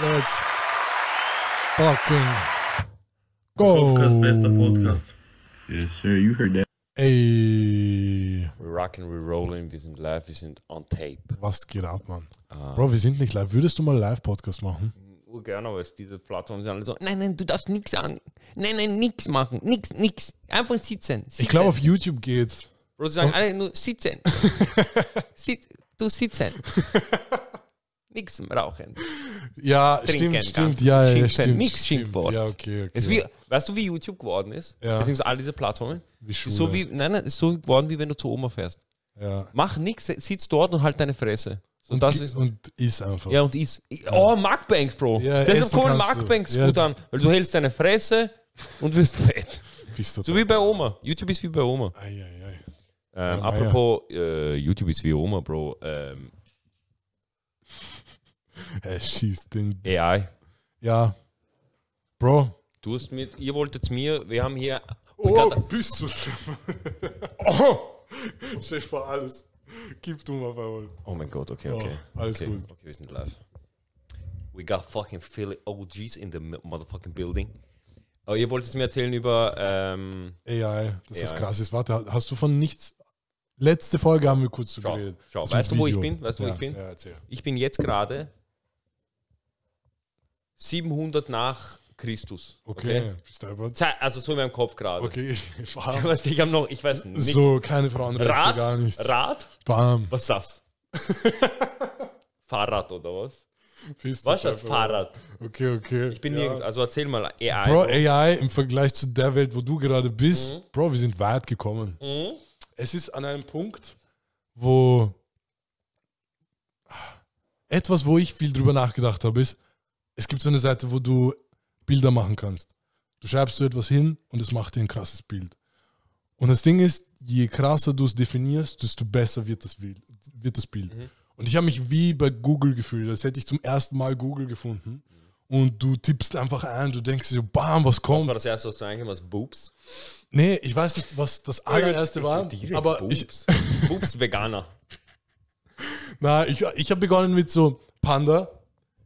Let's fucking Podcast, bester go. Podcast. Yes, sir. You heard that. Ey, We rockin', we rollin', wir sind live, wir sind on tape. was geht ab, Mann? Ah. Bro, wir sind nicht live. Würdest du mal Live-Podcast machen? Urgern, aber es, diese Plattformen sind alle so, nein, nein, du darfst nichts sagen. Nein, nein, nichts machen. Nix, nix. Einfach sitzen. sitzen. Ich glaube, auf YouTube geht's. Bro, sie sagen alle nur sitzen. Sit, du sitzen. Nix rauchen. Ja, Trinken, stimmt, stimmt. Ja, ja, stimmt. nix stimmt. Schimpfwort. Ja, okay, okay. Es ist wie, weißt du, wie YouTube geworden ist? Ja. Beziehungsweise all diese Plattformen? Wie Ist Schule. so wie, nein, nein, ist so geworden, wie wenn du zur Oma fährst. ja. Mach nix, sitz dort und halt deine Fresse. So, Und, das ist, und ist einfach. Ja, und is. Oh, Mukbangs, Bro. Ja, kannst du. Mukbangs Ja, gut an, weil du hältst deine Fresse und wirst fett. Bist So wie bei Oma. YouTube ist wie bei Oma. Ei, ei, ei. Ähm, apropos äh, YouTube ist wie Oma, Bro. Ähm, Er schießt den. AI. Ja. Bro. Du hast mit, ihr wolltet mir, wir haben hier. Oh, bist du Oh! Dir vor, alles. Gib du mal bei Oh mein Gott, okay, Oh, okay. alles okay. gut. Okay, wir sind live. We got fucking Philly OGs in the motherfucking building. Oh, ihr wolltet mir erzählen über. Ähm, AI, das ist AI. krass. Jetzt warte, hast du von nichts. Letzte Folge haben wir kurz Schau, drüber geredet. schau. Das Weißt du, wo ich bin? Weißt du, wo ja, ich bin? Ja, erzähl. ich bin jetzt gerade 700 nach Christus. Okay. Ze- Also so in meinem Kopf gerade. Okay, Ich bam. weiß nicht, ich habe noch, ich weiß nicht. So, keine Frauenrechte, Rad? gar nichts. Rad? Bam. Was ist das? Fahrrad oder was? Du Was ist das Fahrrad? Okay, okay. Ich bin ja. nirgends, also erzähl mal. AI. Bro, AI im Vergleich zu der Welt, wo du gerade bist, Mhm. Bro, wir sind weit gekommen. Es ist an einem Punkt, wo etwas, wo ich viel drüber nachgedacht habe, ist, es gibt so eine Seite, wo du Bilder machen kannst. Du schreibst so etwas hin und es macht dir ein krasses Bild. Und das Ding ist, je krasser du es definierst, desto besser wird das Bild. Wird das Bild. Und ich habe mich wie bei Google gefühlt, als hätte ich zum ersten Mal Google gefunden. Und du tippst einfach ein, du denkst so, bam, was Was kommt? war das erste, was du eingegeben hast? Boobs? Nee, ich weiß nicht, was das allererste war, aber ich, Boobs. Boobs Veganer. na, ich, ich habe begonnen mit so Panda.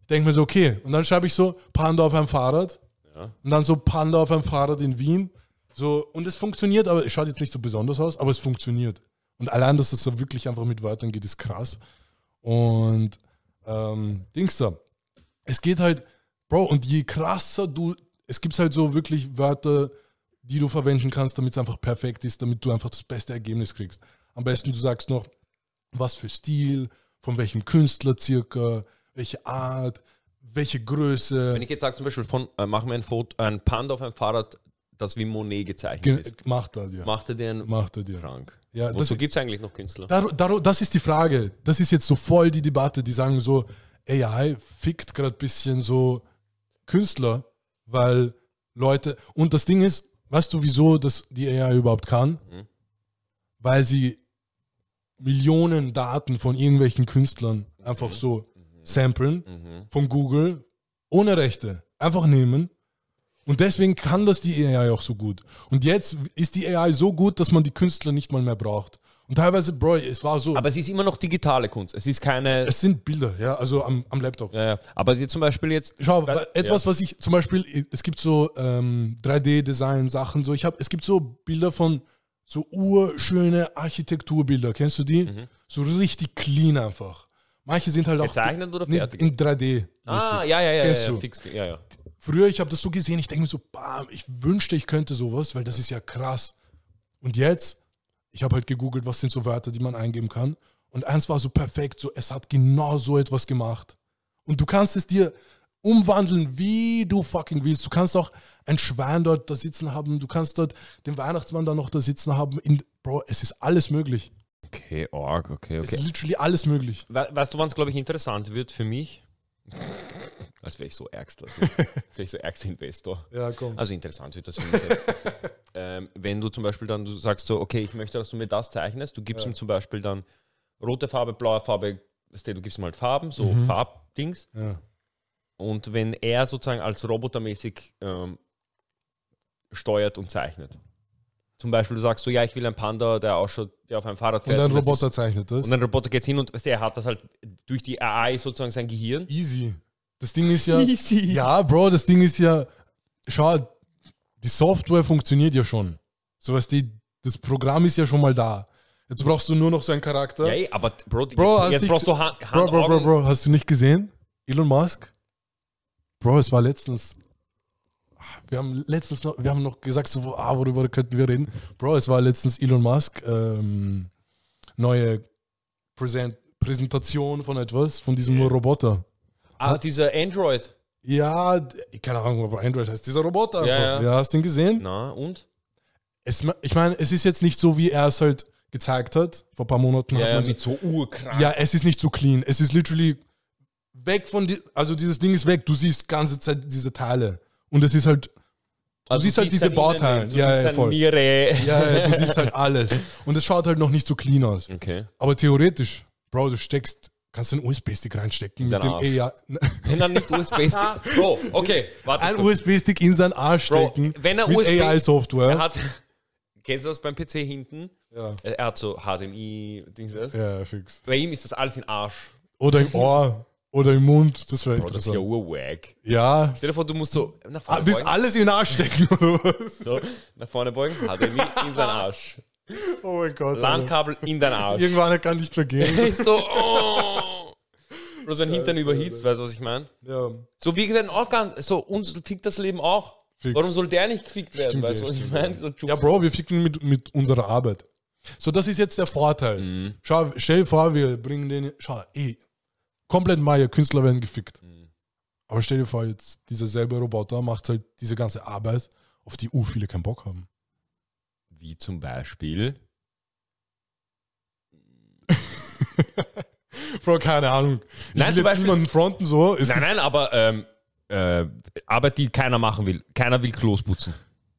Ich denke mir so, okay. Und dann schreibe ich so Panda auf einem Fahrrad. Ja. Und dann so Panda auf einem Fahrrad in Wien. So, und es funktioniert, aber es schaut jetzt nicht so besonders aus, aber es funktioniert. Und allein, dass es so wirklich einfach mit Wörtern geht, ist krass. Und ähm, Dings da. Es geht halt, Bro, und je krasser du, es gibt halt so wirklich Wörter, die du verwenden kannst, damit es einfach perfekt ist, damit du einfach das beste Ergebnis kriegst. Am besten du sagst noch, was für Stil, von welchem Künstler circa, welche Art, welche Größe. Wenn ich jetzt sage zum Beispiel von, äh, mach mir ein Foto, ein Panda auf einem Fahrrad, das wie Monet gezeichnet Ge- ist. macht er dir. Macht er den Macht er dir. krank? Ja, Wozu gibt es eigentlich noch Künstler? Dar, dar, das ist die Frage. Das ist jetzt so voll die Debatte. Die sagen so, AI fickt gerade ein bisschen so Künstler, weil Leute. Und das Ding ist, weißt du, wieso das die AI überhaupt kann? Mhm. Weil sie Millionen Daten von irgendwelchen Künstlern einfach so samplen Mhm. von Google ohne Rechte. Einfach nehmen. Und deswegen kann das die AI auch so gut. Und jetzt ist die AI so gut, dass man die Künstler nicht mal mehr braucht. Und teilweise, Bro, es war so. Aber es ist immer noch digitale Kunst. Es ist keine. es sind Bilder, ja, also am, am Laptop. ja, ja. Aber jetzt zum Beispiel jetzt. Schau, Weil- etwas, ja. was ich zum Beispiel, es gibt so ähm, 3D-Design-Sachen, so ich habe, es gibt so Bilder von so urschöne Architekturbilder, kennst du die? Mhm. So richtig clean einfach. Manche sind halt auch Gezeichnet oder Nee, fertig? in 3D. Ah, ja, ja, ja. Kennst ja, ja, fix, ja, ja. Früher, ich habe das so gesehen, ich denke mir so, bam, ich wünschte, ich könnte sowas, weil das ist ja krass. Und jetzt, ich habe halt gegoogelt, was sind so Wörter, die man eingeben kann. Und eins war so perfekt, so es hat genau so etwas gemacht. Und du kannst es dir umwandeln, wie du fucking willst. Du kannst auch ein Schwein dort da sitzen haben, du kannst dort den Weihnachtsmann da noch da sitzen haben. In, Bro, es ist alles möglich. Okay, arg, okay, Es okay. ist literally alles möglich. We weißt du, wann es, glaube ich, interessant wird für mich? Als wäre ich so ärgster. Als wäre ich so ärgster Investor. Ja, komm. Also interessant wird das für mich. ähm, wenn du zum Beispiel dann, du sagst so, okay, ich möchte, dass du mir das zeichnest, du gibst ihm zum Beispiel dann rote Farbe, blaue Farbe, du, gibst ihm halt Farben, so Farbdings. Ja. Und wenn er sozusagen als robotermäßig ähm, steuert und zeichnet. Zum Beispiel, du sagst so, ja, ich will einen Panda, der ausschaut, der auf einem Fahrrad Und fährt. ein das Roboter Ist, zeichnet das. und ein Roboter geht hin und weißt du, er hat das halt durch die AI sozusagen sein Gehirn. Easy. Das Ding ist ja. Easy. Ja, Bro, das Ding ist ja. Schau, die Software funktioniert ja schon. So was die, das Programm ist ja schon mal da. Jetzt brauchst du nur noch so einen Charakter. Ja, ey, aber Bro, Bro, jetzt, jetzt brauchst du Hand, Bro, Hand Bro, Bro, Augen- Bro, hast du nicht gesehen? Elon Musk? Bro, es war letztens. Wir haben letztens noch, wir haben noch gesagt, so, ah, worüber könnten wir reden? Bro, es war letztens Elon Musk, ähm, neue Präsent Präsentation von etwas, von diesem Roboter. Ah, dieser Android. Ja, keine Ahnung, ob Android heißt. Dieser Roboter Ja, einfach. ja. Ja, hast du ihn gesehen? Na, und? Es, ich meine, es ist jetzt nicht so, wie er es halt gezeigt hat. Vor ein paar Monaten Ja, hat ja, man so mit so urkrank. Ja, es ist nicht so clean. Es ist literally weg von die, also dieses Ding ist weg. Du siehst ganze Zeit diese Teile. Und es ist halt, Also siehst halt diese dann innen, Bauteile. Du Ja, siehst ja, voll. Ja, ja, du siehst halt alles. Und es schaut halt noch nicht so clean aus. Okay. Aber theoretisch, Bro, du steckst, kannst einen USB-Stick reinstecken mit dem Arsch. AI, Wenn dann nicht USB-Stick. Bro, okay, warte. ein. USB-Stick in seinen Arsch Bro, stecken wenn er mit USB Er AI-Software. hat. Kennst du das beim PC hinten? Ja. Er er hat so HDMI-Dings. ja, fix. Bei ihm ist das alles in Arsch. Oder im Ohr oder im Mund, das wäre Bro, das ist ja interessant. urwag. Ja. Stell dir vor, du musst so nach Ah, vorne willst beugen. alles in den Arsch stecken oder was? So, nach vorne beugen, HDMI in seinen Arsch. Oh mein Gott. Alter. LAN-Kabel in deinen Arsch. Irgendwann er kann nicht mehr gehen. ist so, oh. Oder sein Hintern überhitzt, weißt du, was ich meine? ja. So, wir werden auch ganz, so, uns fickt das Leben auch. Fix. Warum soll der nicht gefickt werden, Stimmt, weißt du, ja, was ich meine? ja. Ja, Bro, wir ficken mit, mit unserer Arbeit. So, das ist jetzt der Vorteil. Mhm. Schau, stell dir vor, wir bringen den. Schau, ey, komplett neue Künstler werden gefickt. Mhm. Aber stell dir vor, jetzt dieser selbe Roboter macht halt diese ganze Arbeit, auf die U viele keinen Bock haben. Wie zum Beispiel. Bro, keine Ahnung. Ich Nein, will zum Beispiel- niemanden fronten, so. Nein, nein, aber ähm, äh, Arbeit, die keiner machen will. Keiner will Klos putzen.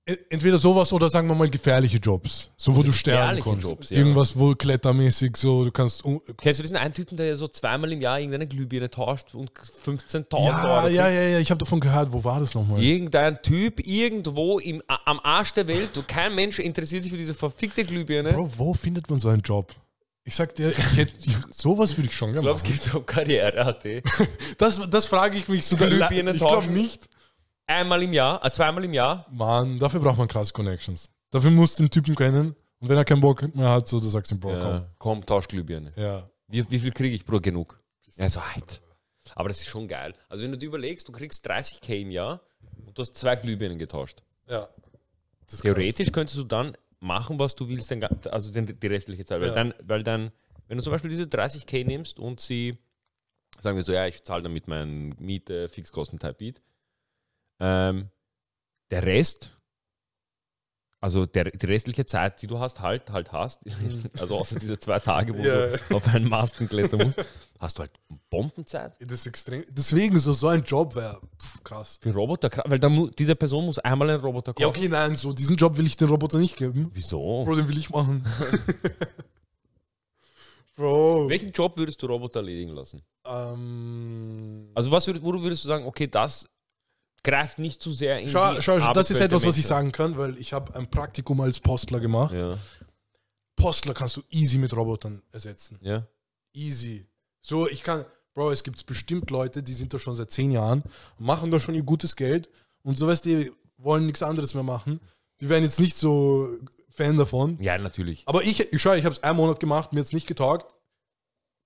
Gibt entweder sowas oder sagen wir mal gefährliche Jobs. So, wo du sterben gefährliche kannst. Jobs, ja. Irgendwas, wo klettermäßig so, du kannst. Kennst du diesen einen Typen, der so zweimal im Jahr irgendeine Glühbirne tauscht und 15.000 Ja, Euro ja, ja, ja, ich habe davon gehört. Wo war das nochmal? Irgendein Typ irgendwo im, am Arsch der Welt, wo kein Mensch interessiert sich für diese verfickte Glühbirne. Bro, wo findet man so einen Job? Ich sag dir, ich hätte, ich, sowas würde ich schon ich gerne glaube, es machen. gibt so Karriere.at. Das, das frage ich mich so. Glühbirnen Ich glaube nicht. Einmal im Jahr, äh, zweimal im Jahr. Mann, dafür braucht man krasse Connections. Dafür musst du den Typen kennen. Und wenn er keinen Bock mehr hat, so, du sagst ihm, Bro, Ja, komm, tausch Glühbirne. komm. Ja. Wie, wie viel kriege ich, Bro? Genug. Ja, so halt. Aber das ist schon geil. Also, wenn du dir überlegst, du kriegst 30k im Jahr und du hast zwei Glühbirnen getauscht. Ja. Theoretisch könntest du dann machen, was du willst, den, also den, die restliche Zeit. Weil, Ja. dann, weil dann, wenn du zum Beispiel diese 30k nimmst und sie, sagen wir so, ja, ich zahle damit meine Miete, Fixkosten, Type Beat, ähm, der Rest, also der, die restliche Zeit, die du hast, halt, halt hast, also außer diese zwei Tage, wo Mhm. Ja. du auf einen Masten klettern musst, hast du halt Bombenzeit. Das ist extrem. Deswegen, so, so ein Job wäre krass. Für Roboter, weil dann, mu- diese Person muss einmal einen Roboter kaufen. Ja, okay, nein, so diesen Job will ich den Roboter nicht geben. Wieso? Bro, den will ich machen. Bro. Welchen Job würdest du Roboter erledigen lassen? Ähm, Also was würdest, wo würdest du sagen, okay, das greift nicht zu sehr in schau, die schau, das ist etwas, was ich sagen kann, weil ich habe ein Praktikum als Postler gemacht. Ja, Postler kannst du easy mit Robotern ersetzen. ja. Easy. So, ich kann, Bro, es gibt bestimmt Leute, die sind da schon seit zehn Jahren, machen da schon ihr gutes Geld und so weißt die wollen nichts anderes mehr machen. Die werden jetzt nicht so Fan davon. Ja, natürlich. Aber ich, ich schau, ich habe es einen Monat gemacht, mir jetzt nicht getaugt.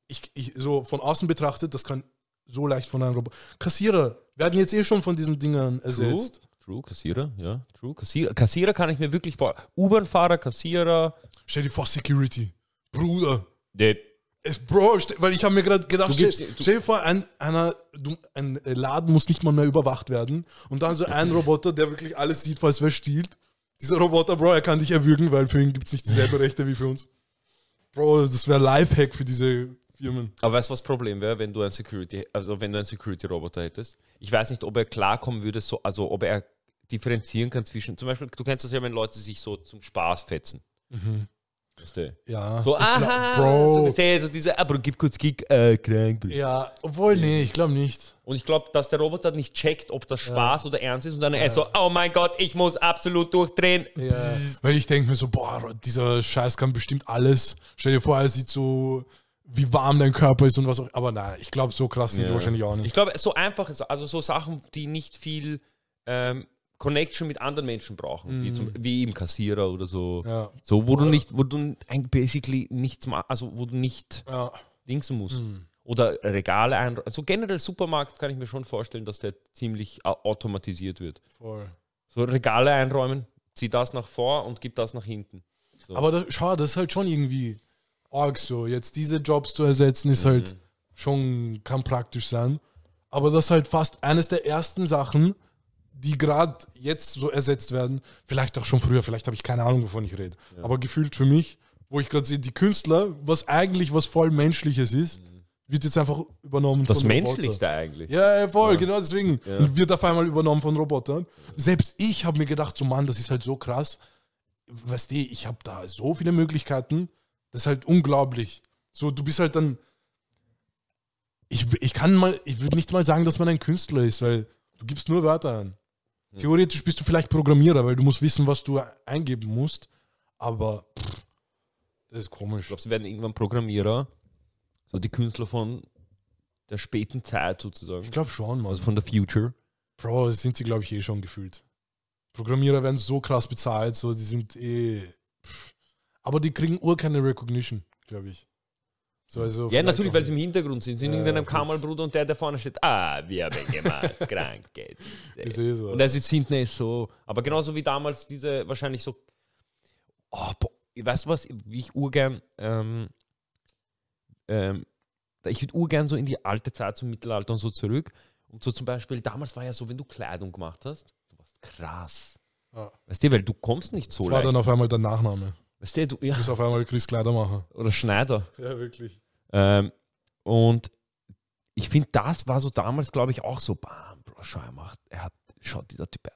Ich, ich, so von außen betrachtet, das kann so leicht von einem Roboter. Kassierer werden jetzt eh schon von diesen Dingern ersetzt. True, Kassierer, ja, true. Kassierer, Kassierer kann ich mir wirklich vor. U-Bahn-Fahrer, Kassierer, Stell dir vor, Security. Bruder. der, Es, Bro, weil ich habe mir gerade gedacht, stell, gibst- du- stell dir vor, ein, einer, du, ein Laden muss nicht mal mehr überwacht werden. Und dann so ein Roboter, der wirklich alles sieht, falls wer stiehlt. Dieser Roboter, Bro, er kann dich erwürgen, weil für ihn gibt es nicht dieselbe Rechte wie für uns. Bro, das wäre Lifehack für diese Firmen. aber weißt du, was das Problem wäre, wenn du ein Security, also wenn du einen Security-Roboter hättest? Ich weiß nicht, ob er klarkommen würde, so, also ob er differenzieren kann zwischen, zum Beispiel, du kennst das ja, wenn Leute sich so zum Spaß fetzen. Weißt du? Ja. So, aha, Bro. so, bist du, so diese, aber gib kurz Kick, äh, krank. Ja, obwohl, nee, ich glaube nicht. Und ich glaube, dass der Roboter nicht checkt, ob das Spaß oder ernst ist und dann er so, oh mein Gott, ich muss absolut durchdrehen. Weil ich denke mir so, boah, dieser Scheiß kann bestimmt alles. Stell dir vor, er sieht so wie warm dein Körper ist und was auch. Aber nein, ich glaube, so krass sind die Ja. wahrscheinlich auch Ich nicht. glaube, so einfach ist, also so Sachen, die nicht viel ähm, Connection mit anderen Menschen brauchen, wie, zum, wie im Kassierer oder so. Mhm. Ja. So, wo du nicht, wo du eigentlich basically nichts machst, also wo du nicht Ja. dingsen musst. Mhm. Oder Regale ein. Also generell Supermarkt kann ich mir schon vorstellen, dass der ziemlich au- automatisiert wird. Voll. So Regale einräumen, zieh das nach vor und gib das nach hinten. So. Aber das, schau, das ist halt schon irgendwie arg so. Jetzt diese Jobs zu ersetzen, ist halt schon, kann praktisch sein. Aber das ist halt fast eines der ersten Sachen, die gerade jetzt so ersetzt werden. Vielleicht auch schon früher, vielleicht habe ich keine Ahnung, wovon ich rede. Aber gefühlt für mich, wo ich gerade sehe, die Künstler, was eigentlich was voll Menschliches ist, wird jetzt einfach übernommen das von Robotern. Menschlichste eigentlich. Ja, ja, voll, genau deswegen. Ja. Und wird auf einmal übernommen von Robotern. Selbst ich habe mir gedacht, so Mann, das ist halt so krass. Weißt du, ich habe da so viele Möglichkeiten. Das ist halt unglaublich. So, du bist halt dann. Ich, ich kann mal, ich würde nicht mal sagen, dass man ein Künstler ist, weil du gibst nur Wörter an. Theoretisch bist du vielleicht Programmierer, weil du musst wissen, was du eingeben musst. Aber pff, das ist Ich komisch. glaube, sie werden irgendwann Programmierer, so die Künstler von der späten Zeit sozusagen. Ich glaube schon, Mann. Also von der Future. Bro, das sind sie, glaube ich, eh schon gefühlt. Programmierer werden so krass bezahlt, so die sind eh. Pff. Aber die kriegen ur keine Recognition, glaube ich. So, also Ja, natürlich, weil sie im Hintergrund sind. Sie sind Ja, irgendeinem fix. Kamalbruder und der, der vorne steht, ah, wir haben gemacht, Krankheit. Ist eh so. Und er sitzt hinten ist so. Aber genauso wie damals diese wahrscheinlich so. Oh, boah, weißt du was, wie ich urgern. Ähm, ähm, ich würde urgern so in die alte Zeit, zum Mittelalter und so zurück. Und so zum Beispiel, damals war ja so, wenn du Kleidung gemacht hast, du warst krass. Ja. Weißt du, weil du kommst nicht so das war leicht. dann auf einmal der Nachname. Weißt du, du Du ja, bist auf einmal Chris Kleidermacher. oder Schneider. Ja, wirklich. Ähm, und ich finde, das war so damals, glaube ich, auch so, bam, Bro, schau, er macht, er hat, schaut dieser Typ,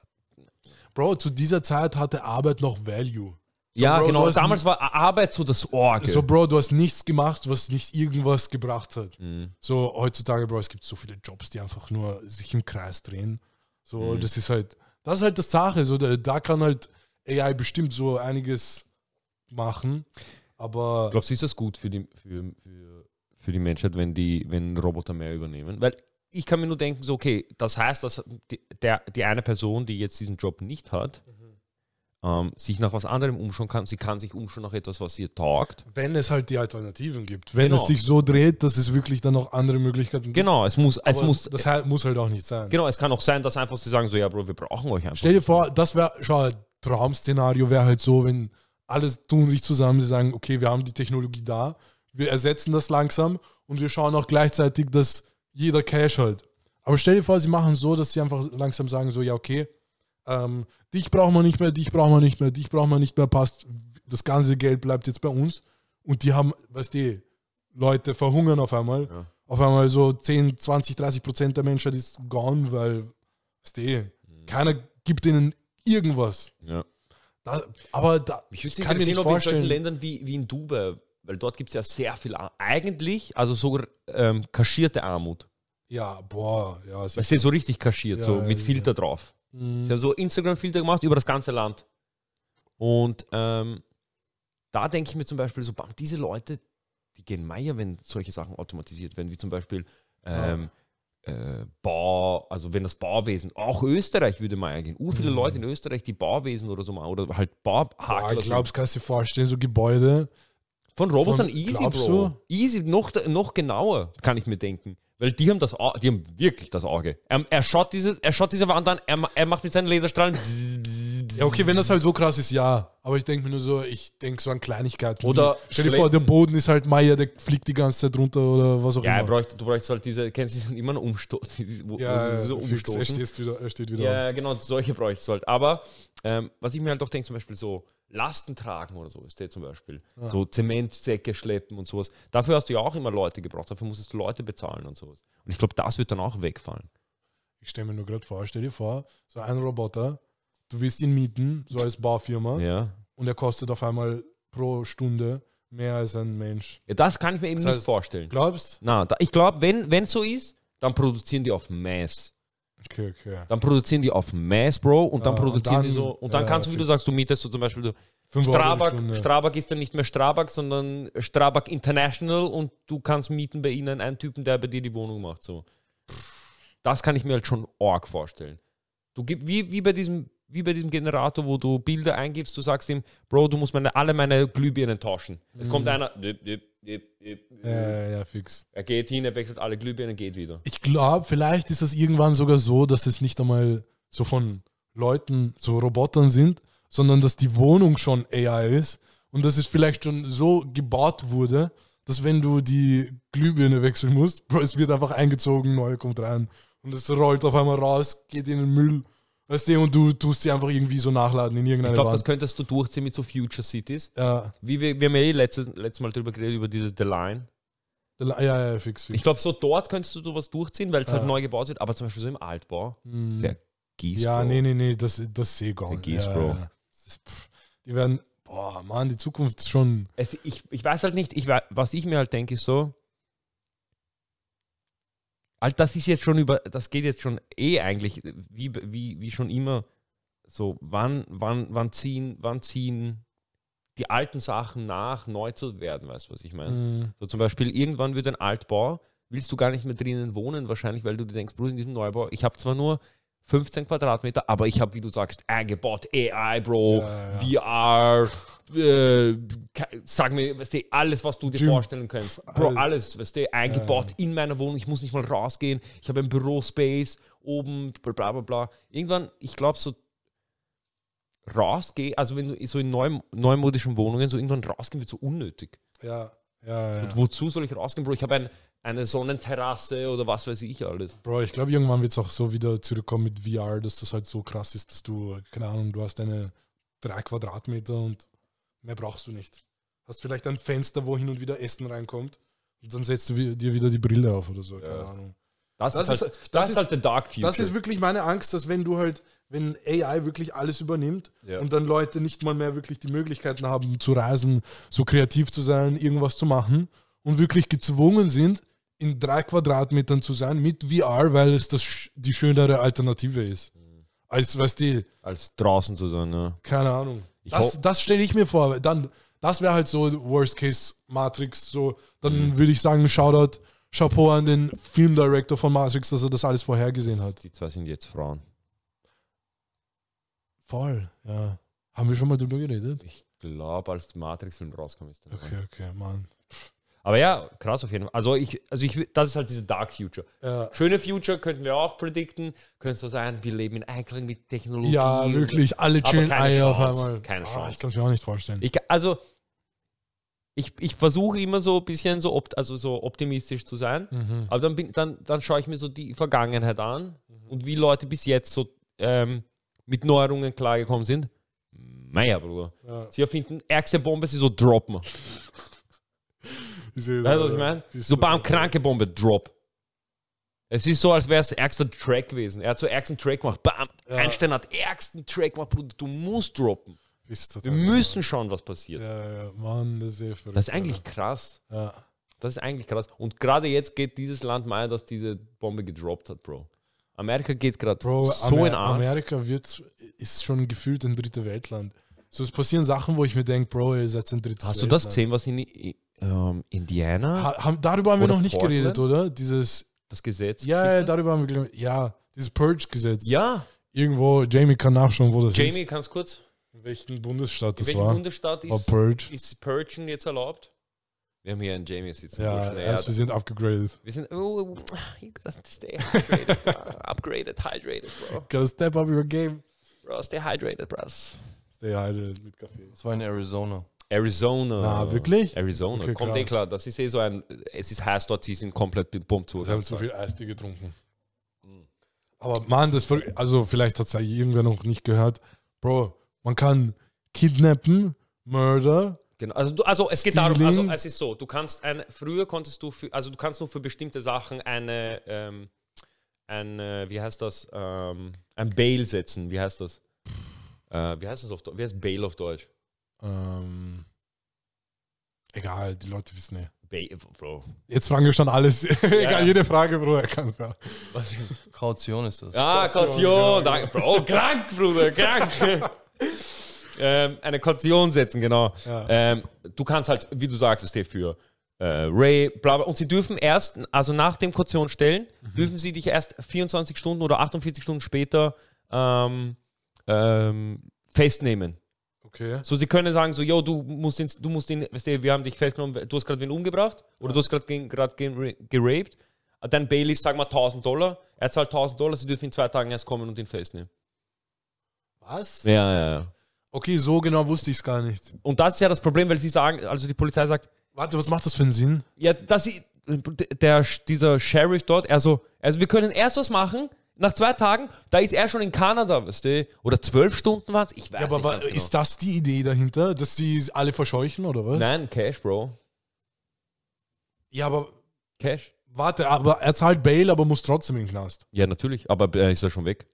Bro, zu dieser Zeit hatte Arbeit noch Value. So, ja, Bro, genau. Damals war Arbeit so das Orgel. So, Bro, du hast nichts gemacht, was nicht irgendwas gebracht hat. Mhm. So, heutzutage, Bro, es gibt so viele Jobs, die einfach nur sich im Kreis drehen. So, Mhm. das ist halt, das ist halt das Sache. So, da, da kann halt AI bestimmt so einiges machen. Aber Glaubst du, ist das gut für die, für, für, für die Menschheit, wenn die, wenn Roboter mehr übernehmen? Weil ich kann mir nur denken, so, okay, das heißt, dass die, der, die eine Person, die jetzt diesen Job nicht hat, ähm, sich nach was anderem umschauen kann. Sie kann sich umschauen nach etwas, was ihr taugt. wenn es halt die Alternativen gibt, wenn Genau. es sich so dreht, dass es wirklich dann noch andere Möglichkeiten gibt. Genau, es muss, es Aber muss, das halt, muss halt auch nicht sein. genau, es kann auch sein, dass einfach sie sagen, so, ja, Bro, wir brauchen euch einfach. Stell dir vor, das wäre, schau, Traum-Szenario wäre halt so, wenn alles tun sich zusammen, sie sagen, okay, wir haben die Technologie da, wir ersetzen das langsam und wir schauen auch gleichzeitig, dass jeder Cash hat. Aber stell dir vor, sie machen so, dass sie einfach langsam sagen, so, ja, okay, ähm, dich brauchen wir nicht mehr, dich brauchen wir nicht mehr, dich brauchen wir nicht mehr, passt, das ganze Geld bleibt jetzt bei uns. Und die haben, weißt du, Leute verhungern auf einmal. Ja. Auf einmal so 10, 20, 30 Prozent der Menschheit ist gone, weil, weißt du, keiner gibt ihnen irgendwas. Ja. Da, aber da, Mich würde ich kann mir nicht in solchen. Ländern wie, wie in Dubai, weil dort gibt es ja sehr viel, Ar- eigentlich, also so ähm, kaschierte Armut. Ja, boah, ja. es Weißt ist- du, so richtig kaschiert, Ja, so ja, mit ja. Filter drauf. Mhm. Sie haben so Instagram-Filter gemacht über das ganze Land. Und ähm, da denke ich mir zum Beispiel so, bam, diese Leute, die gehen meier, wenn solche Sachen automatisiert werden, wie zum Beispiel ähm, äh, Bau, also wenn das Bauwesen, auch Österreich würde meier gehen. Ur viele Mhm. Leute in Österreich, die Bauwesen oder so machen, oder halt Boah, Bauhakler ich glaube, kannst du dir vorstellen, so Gebäude. Von Robotern Von- easy, glaubst Bro. du? Easy, noch, noch genauer, kann ich mir denken. Weil die haben das Au- die haben wirklich das Auge. Er, er, schaut, diese, er schaut diese Wand an, er, er macht mit seinen Laserstrahlen. bzz, bzz, bzz. Ja, okay, wenn das halt so krass ist, ja. Aber ich denke mir nur so, ich denke so an Kleinigkeiten. Oder wie, stell dir vor, der Boden ist halt Meier, der fliegt die ganze Zeit runter oder was auch Ja, er immer. bräuchte, du bräuchst halt diese, kennst du immer einen Umstoß, wo, ja, so ja, fix, er, umstoßen. steht wieder, er steht wieder. Ja, genau, solche bräuchtest du halt. Aber ähm, was ich mir halt doch denke, zum Beispiel so Lasten tragen oder so, ist der zum Beispiel. So Zementsäcke schleppen und sowas. Dafür hast du ja auch immer Leute gebraucht, dafür musstest du Leute bezahlen und sowas. Und ich glaube, das wird dann auch wegfallen. Ich stelle mir nur gerade vor, stell dir vor, so ein Roboter, du willst ihn mieten, so als Baufirma, Ja. und er kostet auf einmal pro Stunde mehr als ein Mensch. ja das kann ich mir eben Das nicht heißt- vorstellen. Glaubst? Na, da, ich glaube, wenn es so ist, dann produzieren die auf Mass. Okay, okay. Dann produzieren die auf Mass, Bro, und dann Ja, und produzieren die dann- so. Und dann ja, kannst du, wie du sagst, du mietest so zum Beispiel, du, die Strabag. Strabag ist dann nicht mehr Strabag, sondern Strabag International und du kannst mieten bei ihnen einen Typen, der bei dir die Wohnung macht. So. Das kann ich mir halt schon arg vorstellen. Du gib, wie, wie, bei diesem, wie bei diesem Generator, wo du Bilder eingibst, du sagst ihm, Bro, du musst meine, alle meine Glühbirnen tauschen. Es kommt einer, dip, dip, dip, dip, Ja, ja, ja, fix. er geht hin, er wechselt alle Glühbirnen, geht wieder. Ich glaube, vielleicht ist das irgendwann sogar so, dass es nicht einmal so von Leuten, so Robotern sind, sondern dass die Wohnung schon AI ist und dass es vielleicht schon so gebaut wurde, dass wenn du die Glühbirne wechseln musst, Bro, es wird einfach eingezogen, neue kommt rein und es rollt auf einmal raus, geht in den Müll, weißt du, und du tust sie einfach irgendwie so nachladen in Ich irgendeine glaube, das könntest du durchziehen mit so Future Cities. Ja, Wie wir, wir haben ja eh letztes, letztes Mal drüber geredet, über dieses The Line. ja, ja, ja, fix, fix. Ich glaube, so dort könntest du sowas durchziehen, weil es halt Ja. neu gebaut wird, aber zum Beispiel so im Altbau. Mhm. Vergiss, Ja, Bro. nee, nee, nee, das, das sehe ich gar nicht. Vergiss, ja, Bro. ist, pff, die werden, boah, Mann, die Zukunft ist schon. Es, ich, ich weiß halt nicht, ich, was ich mir halt denke, ist so. Halt, das ist jetzt schon über, das geht jetzt schon eh eigentlich, wie, wie, wie schon immer, so, wann, wann, wann ziehen, wann ziehen die alten Sachen nach, neu zu werden, weißt du, was ich meine? Mhm. So zum Beispiel, irgendwann wird ein Altbau, willst du gar nicht mehr drinnen wohnen, wahrscheinlich, weil du dir denkst, Bruder, in diesem Neubau, ich habe zwar nur 15 Quadratmeter, aber ich habe, wie du sagst, eingebaut, AI, Bro, VR, äh, sag mir, weißt du, alles, was du dir Gym. vorstellen kannst. Bro, Alles. weißt du, eingebaut in meiner Wohnung, ich muss nicht mal rausgehen, ich habe ein Bürospace oben, bla bla bla. Irgendwann, ich glaube, so rausgehen, also wenn du so in neu, neumodischen Wohnungen so irgendwann rausgehen wird so unnötig. Ja, ja, ja. Und wozu soll ich rausgehen, Bro? Ich habe ein, eine Sonnenterrasse oder was weiß ich alles. Bro, ich glaube, irgendwann wird es auch so wieder zurückkommen mit VR, dass das halt so krass ist, dass du, keine Ahnung, du hast deine drei Quadratmeter und mehr brauchst du nicht. Hast vielleicht ein Fenster, wo hin und wieder Essen reinkommt und dann setzt du dir wieder die Brille auf oder so. Keine Ja. Ahnung. Das, Das ist, halt, das, das ist- halt der Dark Future. Das ist wirklich meine Angst, dass wenn du halt, wenn AI wirklich alles übernimmt Ja. und dann Leute nicht mal mehr wirklich die Möglichkeiten haben zu reisen, so kreativ zu sein, irgendwas zu machen und wirklich gezwungen sind, in drei Quadratmetern zu sein mit VR, weil es das die schönere Alternative ist. Als, weißt du, als draußen zu sein, ja. keine Ahnung. Ich Das, das stelle ich mir vor. Dann, das wäre halt so Worst Case Matrix. So, dann Mhm. würde ich sagen, Shoutout, Chapeau an den Filmdirector von Matrix, dass er das alles vorhergesehen hat. Die zwei sind jetzt Frauen. Voll, ja. Haben wir schon mal drüber geredet? Ich glaube, als Matrix-Film rauskam, ist Okay, okay, Mann. Aber ja, krass auf jeden Fall. Also ich, also ich, das ist halt diese Dark Future. Ja, Schöne Future könnten wir auch predikten. Könnte so sein, wir leben in Einklang mit Technologie. ja wirklich, alle chillen Eier auf einmal. keine Ah, Chance. ich kann es mir auch nicht vorstellen. Ich, also, ich, ich versuche immer so ein bisschen so, opt, also so optimistisch zu sein. Mhm. Aber dann, bin, dann, dann schaue ich mir so die Vergangenheit an und wie Leute bis jetzt so ähm, mit Neuerungen klargekommen sind. Naja, Bruder. Ja. Sie erfinden ärgste Bombe, sie so droppen. Sehe Weißt du, was ich meine? So bam, kranke Bombe, drop. Es ist so, als wäre es ärgster Track gewesen. Er hat so ärgsten Track gemacht. Bam, Ja. Einstein hat ärgsten Track gemacht, Bruder. Du musst droppen. Wir müssen schauen, was passiert. Ja, ja, Mann, das ist sehr verrückt. Das ist eigentlich krass. Ja. Das ist eigentlich krass. Und gerade jetzt geht dieses Land mal, dass diese Bombe gedroppt hat, Bro. Amerika geht gerade so Amer in Arsch. Amerika wird, ist schon gefühlt ein dritte Weltland. So, es passieren Sachen, wo ich mir denke, Bro, ihr seid ein drittes Hast du das Weltland. gesehen, was in ähm, Indiana, Ha, haben, darüber haben wir noch nicht Portland? geredet, oder? Dieses, das Gesetz? ja, ja, darüber haben wir geredet. Ja, dieses Purge-Gesetz. ja. Irgendwo, Jamie kann nachschauen, wo das Jamie, ist. kannst kurz? In welchem Bundesstaat In das welchem war. Bundesstaat War ist, Purge. ist Purgen jetzt erlaubt? Wir haben hier einen Jamie sitzen. Ja, erst, wir sind abgegradet. wir sind, oh, you gotta stay hydrated, upgraded, hydrated, bro. Gotta step up your game. Bro, stay hydrated, bros. Stay hydrated mit Kaffee. Das war in Arizona. Arizona. Ah, wirklich? Arizona. Okay, Kommt eh krass. klar. Das ist eh so ein, es ist heiß dort, sie sind komplett bepumpt. Sie haben zu viel Eistee getrunken. Aber man, das also vielleicht hat es ja irgendwer noch nicht gehört. Bro, man kann kidnappen, Murder, Genau. Also, du, also es geht darum, also es ist so, du kannst eine, früher konntest du für, also du kannst nur für bestimmte Sachen eine, ähm, ein, äh, wie heißt das, ähm, ein Bail setzen. Wie heißt das? Äh, wie heißt das auf Deutsch? Wie heißt Bail auf Deutsch? Ähm, egal, die Leute wissen eh. Bro. Jetzt fragen wir schon alles. egal, ja. jede Frage, Bro, er kann ja. Was? Kaution ist das. Ah, Kaution, Kaution. Bro, krank, Bruder, krank. ähm, eine Kaution setzen, genau. Ja. Ähm, du kannst halt, wie du sagst, es steht für äh, Ray, bla, bla. Und sie dürfen erst, also nach dem Kaution stellen, Mhm. dürfen sie dich erst 24 Stunden oder 48 Stunden später ähm, ähm, festnehmen. Okay. So, sie können sagen, so, yo, du musst ihn, du musst ihn, weißt du, wir haben dich festgenommen, du hast gerade wen umgebracht oder du hast gerade geraped. Dann Bailey, sag mal 1000 Dollar. Er zahlt 1000 Dollar, sie dürfen in zwei Tagen erst kommen und ihn festnehmen. Was? Ja, ja, ja. Okay, so genau wusste ich es gar nicht. Und das ist ja das Problem, weil sie sagen, also die Polizei sagt, Warte, was macht das für einen Sinn? ja, dass sie, der, dieser Sheriff dort, also, also wir können erst was machen, nach zwei Tagen, da ist er schon in Kanada, weißt du? Oder zwölf Stunden war es? Ich weiß Ja, aber nicht ganz genau. ist das die Idee dahinter, dass sie alle verscheuchen oder was? Nein, Cash, Bro. Ja, aber Cash. warte, aber er zahlt Bail, aber muss trotzdem in den Knast. Ja, natürlich, aber er ist ja schon weg.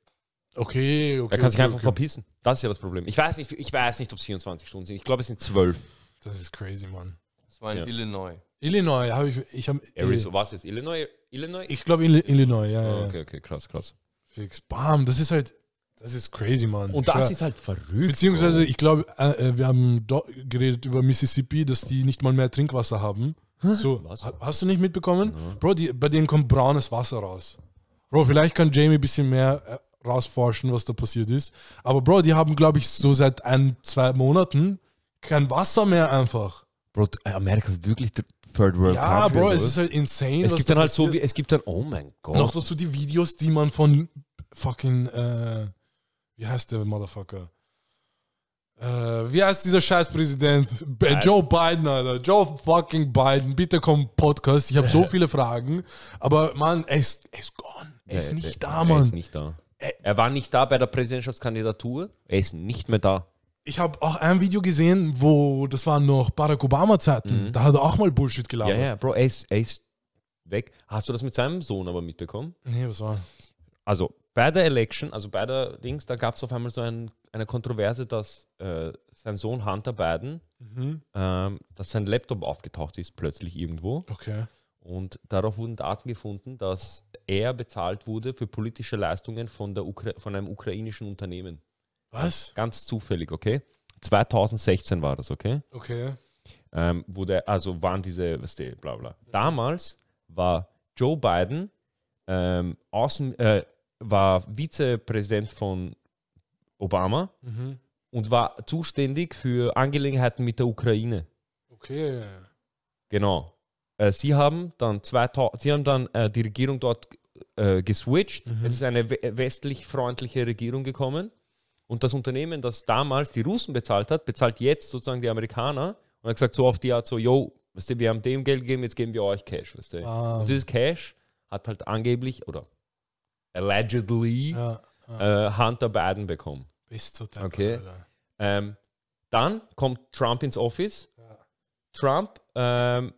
Okay, okay. Er kann sich okay, einfach okay. verpissen. Das ist ja das Problem. Ich weiß nicht, ich weiß nicht ob es 24 Stunden sind. Ich glaube, es sind 12. Das ist crazy, Mann. Das war in Ja. Illinois. Illinois, habe ich, ich habe, Arizona, was jetzt? Illinois? Illinois? ich glaube Illi- Illinois, ja, ja. Ah, okay, okay, krass, krass. Fix. Bam, das ist halt, das ist crazy, Mann. Und das ist halt verrückt. Beziehungsweise, ich glaube, äh, äh, wir haben geredet über Mississippi, dass die nicht mal mehr Trinkwasser haben. So, Was? ha- hast du nicht mitbekommen? Bro, die, bei denen kommt braunes Wasser raus. Bro, vielleicht kann Jamie ein bisschen mehr äh, rausforschen, was da passiert ist. Aber Bro, die haben, glaube ich, so seit ein, zwei Monaten kein Wasser mehr einfach. Bro, Amerika ist wirklich der Third World Ja, Country, Bro, oder es ist halt insane. Es was gibt da dann halt so, passiert. wie, es gibt dann, oh mein Gott. Noch dazu die Videos, die man von fucking, äh, wie heißt der Motherfucker? Äh, wie heißt dieser Scheißpräsident? B- Joe Biden, Alter. Joe fucking Biden. Bitte komm, Podcast. Ich habe so viele Fragen. Aber Mann, er ist, er ist gone. Er ist nicht da, Er Mann. ist nicht da. Er war nicht da bei der Präsidentschaftskandidatur. Er ist nicht mehr da. Ich habe auch ein Video gesehen, wo, das war noch Barack Obama-Zeiten. Da hat er auch mal Bullshit Mhm. Ja, gelabert. ja, Bro, er ist, er ist weg. Hast du das mit seinem Sohn aber mitbekommen? Nee, was war? Also bei der Election, also bei der Dings, da gab es auf einmal so ein, eine Kontroverse, dass äh, sein Sohn Hunter Biden, Mhm. ähm, dass sein Laptop aufgetaucht ist plötzlich irgendwo. Okay. Und darauf wurden Daten gefunden, dass er bezahlt wurde für politische Leistungen von, der Ukra von einem ukrainischen Unternehmen. Was? Ganz zufällig, okay? 2016 war das, okay? Okay. Ähm, wo der, also waren diese, was die, bla bla. Damals war Joe Biden ähm, Außen, äh, war Vizepräsident von Obama Mhm. und war zuständig für Angelegenheiten mit der Ukraine. Okay. Genau. Äh, sie haben dann 2000, sie haben dann äh, die Regierung dort äh, geswitcht. Es ist eine we westlich freundliche Regierung gekommen. Und das Unternehmen, das damals die Russen bezahlt hat, bezahlt jetzt sozusagen die Amerikaner und hat gesagt, so auf die Art so, yo, weißt du, wir haben dem Geld gegeben, jetzt geben wir euch Cash, weißt du. Ah. Und dieses Cash hat halt angeblich oder allegedly Ja. äh, Hunter Biden bekommen. Bis zu deinem Okay. Ähm, dann kommt Trump ins Office. Trump, ähm,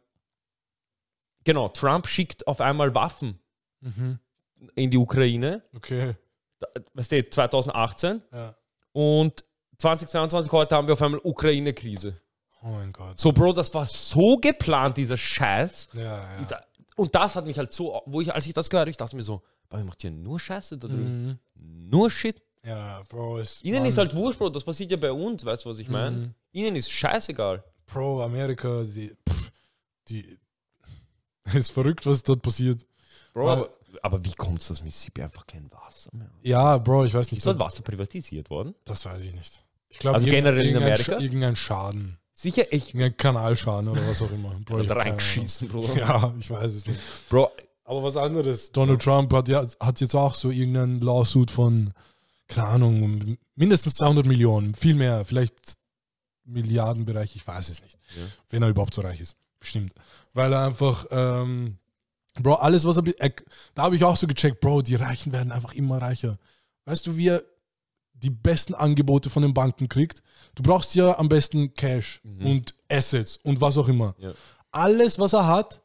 genau, Trump schickt auf einmal Waffen Mhm. in die Ukraine. Okay. Da- Was steht 2018 Ja. Und 2022 heute haben wir auf einmal Ukraine-Krise. Oh mein Gott. So, Bro, das war so geplant, dieser Scheiß. Ja, ja. Und da- Und das hat mich halt so, wo ich, als ich das gehört habe, ich dachte mir so, Boah, ihr macht hier nur Scheiße da drüben. Mhm. Nur Shit. Ja, Bro, ist. Ihnen Mann, ist halt wurscht, Bro. Das passiert ja bei uns, weißt du, was ich meine? Mhm. Ihnen ist scheißegal. Pro Amerika, die. Pff, die ist verrückt, was dort passiert. Bro, aber, aber wie kommt es, dass Mississippi einfach kein Wasser mehr hat? Ja, Bro, ich weiß nicht. Ist dort Wasser privatisiert worden? Das weiß ich nicht. Ich glaube, Also generell in irgendein, Amerika? Scha- irgendein Schaden. Sicher, ich. Irgendein Kanalschaden oder was auch immer. Bro, keine reingeschissen, Bro. Ja, ich weiß es nicht. Bro, Aber was anderes. Donald Trump hat, ja, hat jetzt auch so irgendeinen Lawsuit von, keine Ahnung, mindestens 200 Millionen. Viel mehr. Vielleicht Milliardenbereich. Ich weiß es nicht. Ja. Wenn er überhaupt so reich ist. Bestimmt. Weil er einfach, ähm, Bro, alles, was er, er da habe ich auch so gecheckt, Bro, die Reichen werden einfach immer reicher. Weißt du, wie er die besten Angebote von den Banken kriegt? Du brauchst ja am besten Cash und Assets und was auch immer. Ja. Alles, was er hat,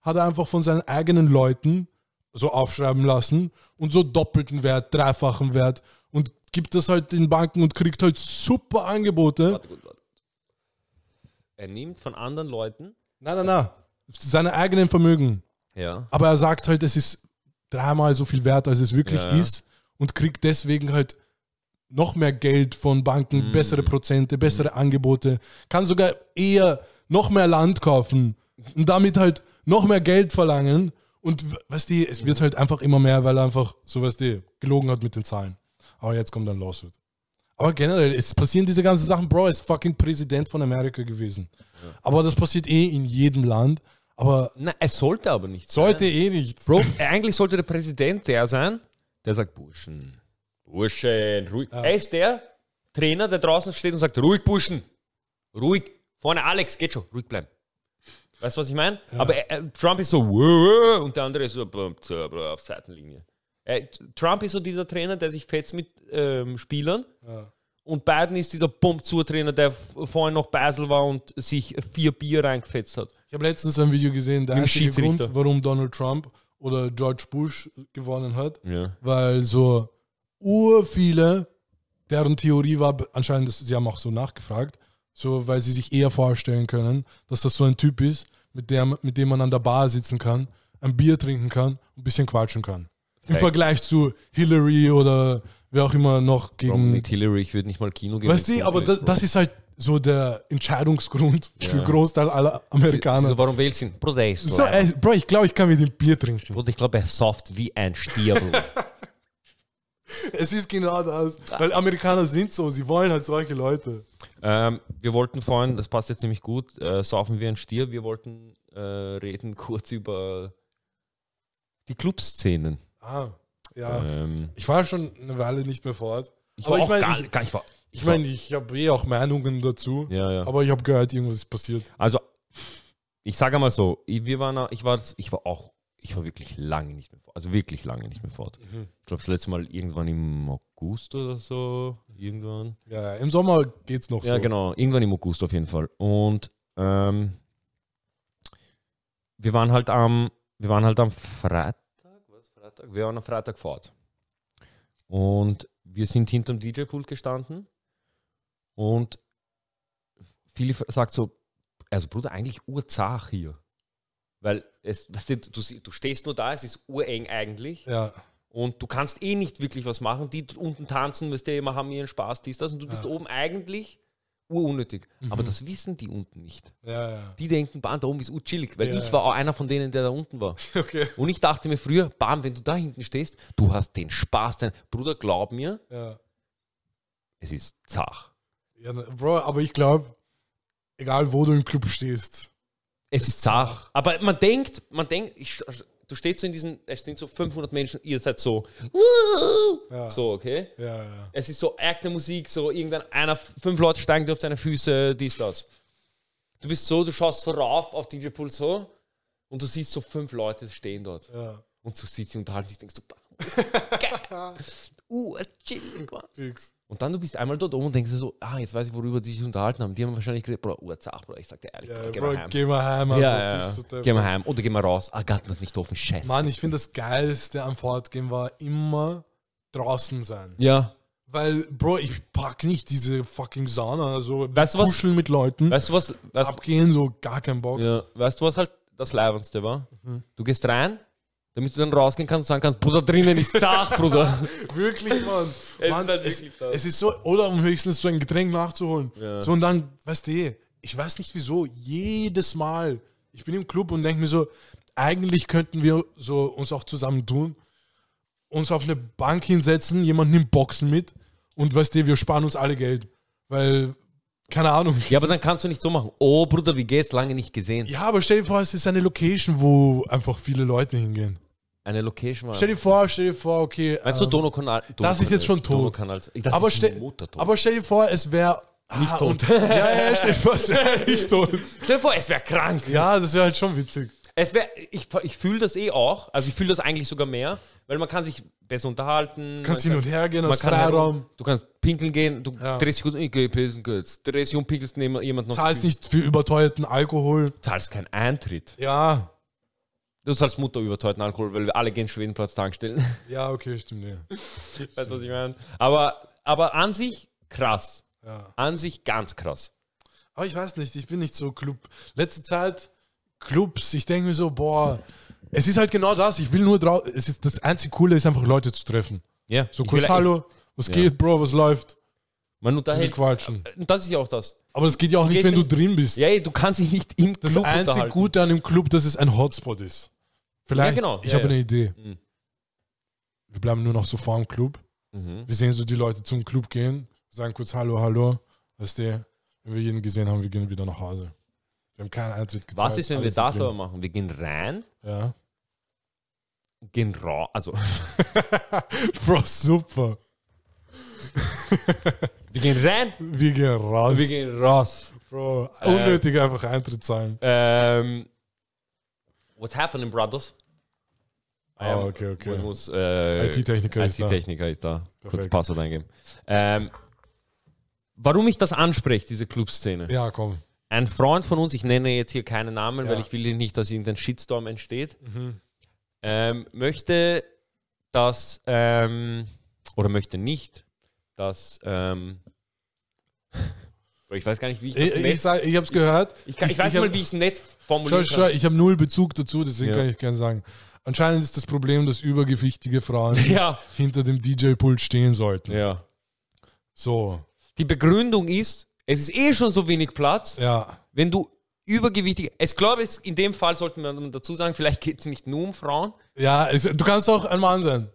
hat er einfach von seinen eigenen Leuten so aufschreiben lassen und so doppelten Wert, dreifachen Wert und gibt das halt den Banken und kriegt halt super Angebote. warte gut, warte. Er nimmt von anderen Leuten. Nein, nein, nein. Seine eigenen Vermögen. Ja. Aber er sagt halt, es ist dreimal so viel wert, als es wirklich Ja, ja. ist und kriegt deswegen halt noch mehr Geld von Banken, bessere Prozente, bessere Angebote, kann sogar eher noch mehr Land kaufen und damit halt noch mehr Geld verlangen. Und weißt du, es wird halt einfach immer mehr, weil er einfach, so weißt du, gelogen hat mit den Zahlen. Aber jetzt kommt ein Lawsuit. Aber generell, es passieren diese ganzen Sachen. Bro, er ist fucking Präsident von Amerika gewesen. Aber das passiert eh in jedem Land. Aber Nein, es sollte aber nicht. sollte sein. eh nicht. Bro, eigentlich sollte der Präsident der sein, der sagt, Burschen, Burschen, ruhig. Er ist der Trainer, der draußen steht und sagt, ruhig, Burschen, ruhig. Vorne Alex, geht schon, ruhig bleiben. Weißt du, was ich meine? Aber äh, Trump ist so, und der andere ist so auf Seitenlinie. Äh, Trump ist so dieser Trainer, der sich fetzt mit ähm, Spielern. Und Biden ist dieser Pump-Zu-Trainer, der vorhin noch Basel war und sich vier Bier reingefetzt hat. Ich habe letztens ein Video gesehen, der dem einzige Grund, warum Donald Trump oder George Bush gewonnen hat, Ja. weil so ur viele, deren Theorie war anscheinend, sie haben auch so nachgefragt, so weil sie sich eher vorstellen können, dass das so ein Typ ist, mit dem, mit dem man an der Bar sitzen kann, ein Bier trinken kann, und ein bisschen quatschen kann. Im Fact. Vergleich zu Hillary oder wer auch immer noch Warum gegen. nicht Hillary? Ich würde nicht mal Kino gehen. Weißt du, aber das, das ist halt so der Entscheidungsgrund für Ja. Großteil aller Amerikaner. So, warum wählst du ihn? Bruder, er ist so. Ey, Bro, ich glaube, ich kann mit dem Bier trinken. Bruder, ich glaube, er ist soft wie ein Stier. Es ist genau das. Weil Amerikaner sind so, sie wollen halt solche Leute. ähm, wir wollten vorhin, das passt jetzt nämlich gut, äh, saufen wie ein Stier. Wir wollten äh, reden kurz über die Clubszenen. Ah, ja. Ähm, Ich war schon eine Weile nicht mehr fort. ich Aber war ich meine, gar, ich, gar ich war, ich, mein, ich habe eh auch Meinungen dazu. ja, ja. Aber ich habe gehört, irgendwas ist passiert. Also, ich sage mal so, ich, wir waren, ich war, ich war auch, ich war wirklich lange nicht mehr fort. Also wirklich lange nicht mehr fort. Mhm. Ich glaube, das letzte Mal irgendwann im August oder so. Irgendwann. Ja, ja, im Sommer geht's noch Ja, so. genau. Irgendwann im August auf jeden Fall. Und ähm, wir waren halt am, wir waren halt am Freitag, was Freitag? Wir waren am Freitag fort. Und wir sind hinterm DJ-Pult gestanden und viele sagt so, also Bruder, eigentlich urzach hier. Weil es, du, du, stehst nur da, es ist ureng eigentlich Ja, und du kannst eh nicht wirklich was machen. Die unten tanzen, weißt du, immer haben ihren Spaß, dies, das und du bist Ja. oben eigentlich urunnötig. Aber das wissen die unten nicht. ja, ja. Die denken, bam, da oben ist urchillig, weil ich war auch einer von denen, der da unten war. Okay. Und ich dachte mir früher, bam, wenn du da hinten stehst, du hast den Spaß. Dein Bruder, glaub mir, es ist zach. Ja ne, Bro, aber ich glaube, egal wo du im Club stehst. Es ist zach. Aber man denkt, man denkt, ich, du stehst so in diesen, es sind so 500 Menschen, ihr seid so, Ja. so, okay? Ja, ja. Es ist so ärgste Musik, so irgendwann einer, fünf Leute steigen dir auf deine Füße, dies, das. Du bist so, du schaust so rauf auf DJ Pool so und du siehst so fünf Leute stehen dort. Ja, Und du siehst sie unterhalten sich, denkst du, geil. uh, chillig, Mann. fix. Und dann du bist einmal dort oben und denkst dir so, ah, jetzt weiß ich, worüber die sich unterhalten haben. Die haben wahrscheinlich geredet, Bro, urzach, Bro, ich sag dir ehrlich, Ja, geh Bro, mal heim. geh mal heim. Ja, ja, ja. Geh mal heim. Oder geh mal raus. Ah, Garten ist nicht offen. Scheiße. Mann, ich finde das Geilste am Fortgehen war immer draußen sein. ja. Weil, Bro, ich pack nicht diese fucking Sauna, so Weißt du was? kuscheln mit Leuten, Weißt du was? Weißt, abgehen, so gar kein Bock. ja, weißt du, was halt das Leibendste war? Mhm. Du gehst rein, damit du dann rausgehen kannst und sagen kannst, Bruder, drinnen ist zart, Bruder. Wirklich, Mann. Es Mann, ist halt es, wirklich es ist so, oder um höchstens so ein Getränk nachzuholen. Ja. So und dann, weißt du, eh, ich weiß nicht wieso, jedes Mal, ich bin im Club und denke mir so, eigentlich könnten wir so uns auch zusammen tun, uns auf eine Bank hinsetzen, jemand nimmt Boxen mit und weißt du, wir sparen uns alle Geld. Weil, keine Ahnung. Ja, aber dann kannst du nicht so machen. Oh, Bruder, wie geht's? Lange nicht gesehen. Ja, aber stell dir vor, es ist eine Location, wo einfach viele Leute hingehen. Eine Location war. Stell dir vor, stell dir vor, okay. Meinst du ähm, Donaukanal? das ist jetzt schon tot. Donaukanal. Aber, stell, aber stell dir vor, es wäre Nicht ah, tot. Ja, ja, stell dir vor, es wäre nicht tot. Stell dir vor, es wäre krank. Ja, das wäre halt schon witzig. Es wär, ich ich fühle das eh auch. Also ich fühle das eigentlich sogar mehr, weil man kann sich besser unterhalten. Du kannst hin und her gehen, aus Freiraum. Du kannst pinkeln gehen, du Ja. drehst dich kurz, ich geh pissen kurz. Drehst dich um, pinkelst neben jemand noch. Zahlst nicht für überteuerten Alkohol. zahlst keinen Eintritt. Ja, Du zahlst Mutter überteuerten Alkohol, weil wir alle gehen Schwedenplatz tankstellen. ja, okay, stimmt. Ja. weißt du, was ich meine? Aber, aber an sich krass. ja. An sich ganz krass. Aber ich weiß nicht, ich bin nicht so Club. Letzte Zeit Clubs, ich denke mir so, boah, es ist halt genau das. Ich will nur draußen. Es ist das einzige Coole ist einfach Leute zu treffen. Ja. So kurz Hallo Was Ja. geht, Bro? Was läuft? Man unterhält. quatschen. Das ist ja auch das. Aber das geht ja auch nicht, wenn du in- drin bist. Ja, ey, du kannst dich nicht im das Club einzige unterhalten. Gute an dem Club, dass es ein Hotspot ist. Vielleicht, Ja, genau. ich Ja, habe ja. eine Idee. Mhm. Wir bleiben nur noch so vor dem Club. Mhm. Wir sehen so die Leute zum Club gehen, sagen kurz Hallo, Hallo. Weißt du, wenn wir jeden gesehen haben, wir gehen wieder nach Hause. Wir haben keinen Eintritt gezahlt. Was ist, wenn wir das aber machen? Wir gehen rein, Ja. gehen raus. Also, Bro, super. wir gehen rein, Wir gehen raus. wir gehen raus. Bro, unnötig einfach Eintritt zahlen. Ähm, what's happening, brothers? Ah, okay, okay. Ich muss, äh, IT-Techniker ist da. IT-Techniker ist da. Kurz. Passwort eingeben. Ähm, warum ich das anspreche, diese Clubszene. Ja, komm. Ein Freund von uns, ich nenne jetzt hier keinen Namen, Ja. weil ich will nicht, dass irgendein Shitstorm entsteht, Mhm. ähm, möchte, dass, ähm, oder möchte nicht, dass, ähm, ich weiß gar nicht, wie ich das Ich, nett, ich, sag, ich hab's gehört. ich, kann, ich weiß ich mal, hab- wie ich es nett schau, kann. ich habe null Bezug dazu, deswegen Ja. kann ich gerne sagen. Anscheinend ist das Problem, dass übergewichtige Frauen Ja. hinter dem DJ-Pult stehen sollten. Ja. So, Die Begründung ist, es ist eh schon so wenig Platz, ja. wenn du übergewichtig, ich glaube, es, in dem Fall sollten wir dazu sagen, vielleicht geht es nicht nur um Frauen, Ja, es, du kannst auch ein Mann sein.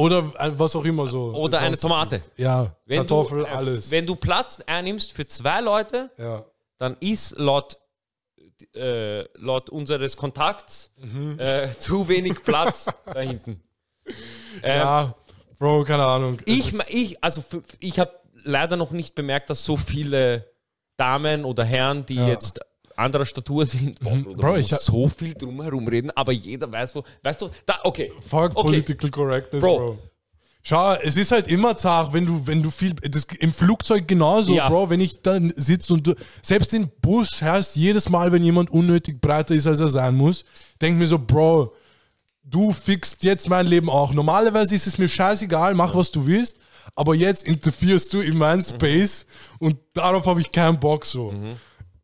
Oder ein- was auch immer so. Oder es eine sonst Tomate. Ja, Wenn Kartoffel, du, äh, alles. Wenn du Platz einnimmst für zwei Leute, ja. dann ist laut, äh, laut unseres Kontakts Mhm. äh, zu wenig Platz da hinten. Ähm, ja, Bro, keine Ahnung. Ich, ich, also ich habe leider noch nicht bemerkt, dass so viele Damen oder Herren, die Ja. jetzt anderer Statur sind, boah, Mhm. Bruder, Bro, ich muss so viel drumherum reden, aber jeder weiß wo, weißt du, da, okay, Fuck okay. Political Correctness, Bro. Bro. Schau, es ist halt immer zart, wenn du, wenn du viel, das, im Flugzeug genauso, Ja. Bro, wenn ich dann sitze und du, selbst im Bus hörst jedes Mal, wenn jemand unnötig breiter ist, als er sein muss, denk mir so, Bro, du fixst jetzt mein Leben auch. Normalerweise ist es mir scheißegal, mach was du willst, aber jetzt interferierst du in meinen Space und darauf habe ich keinen Bock so.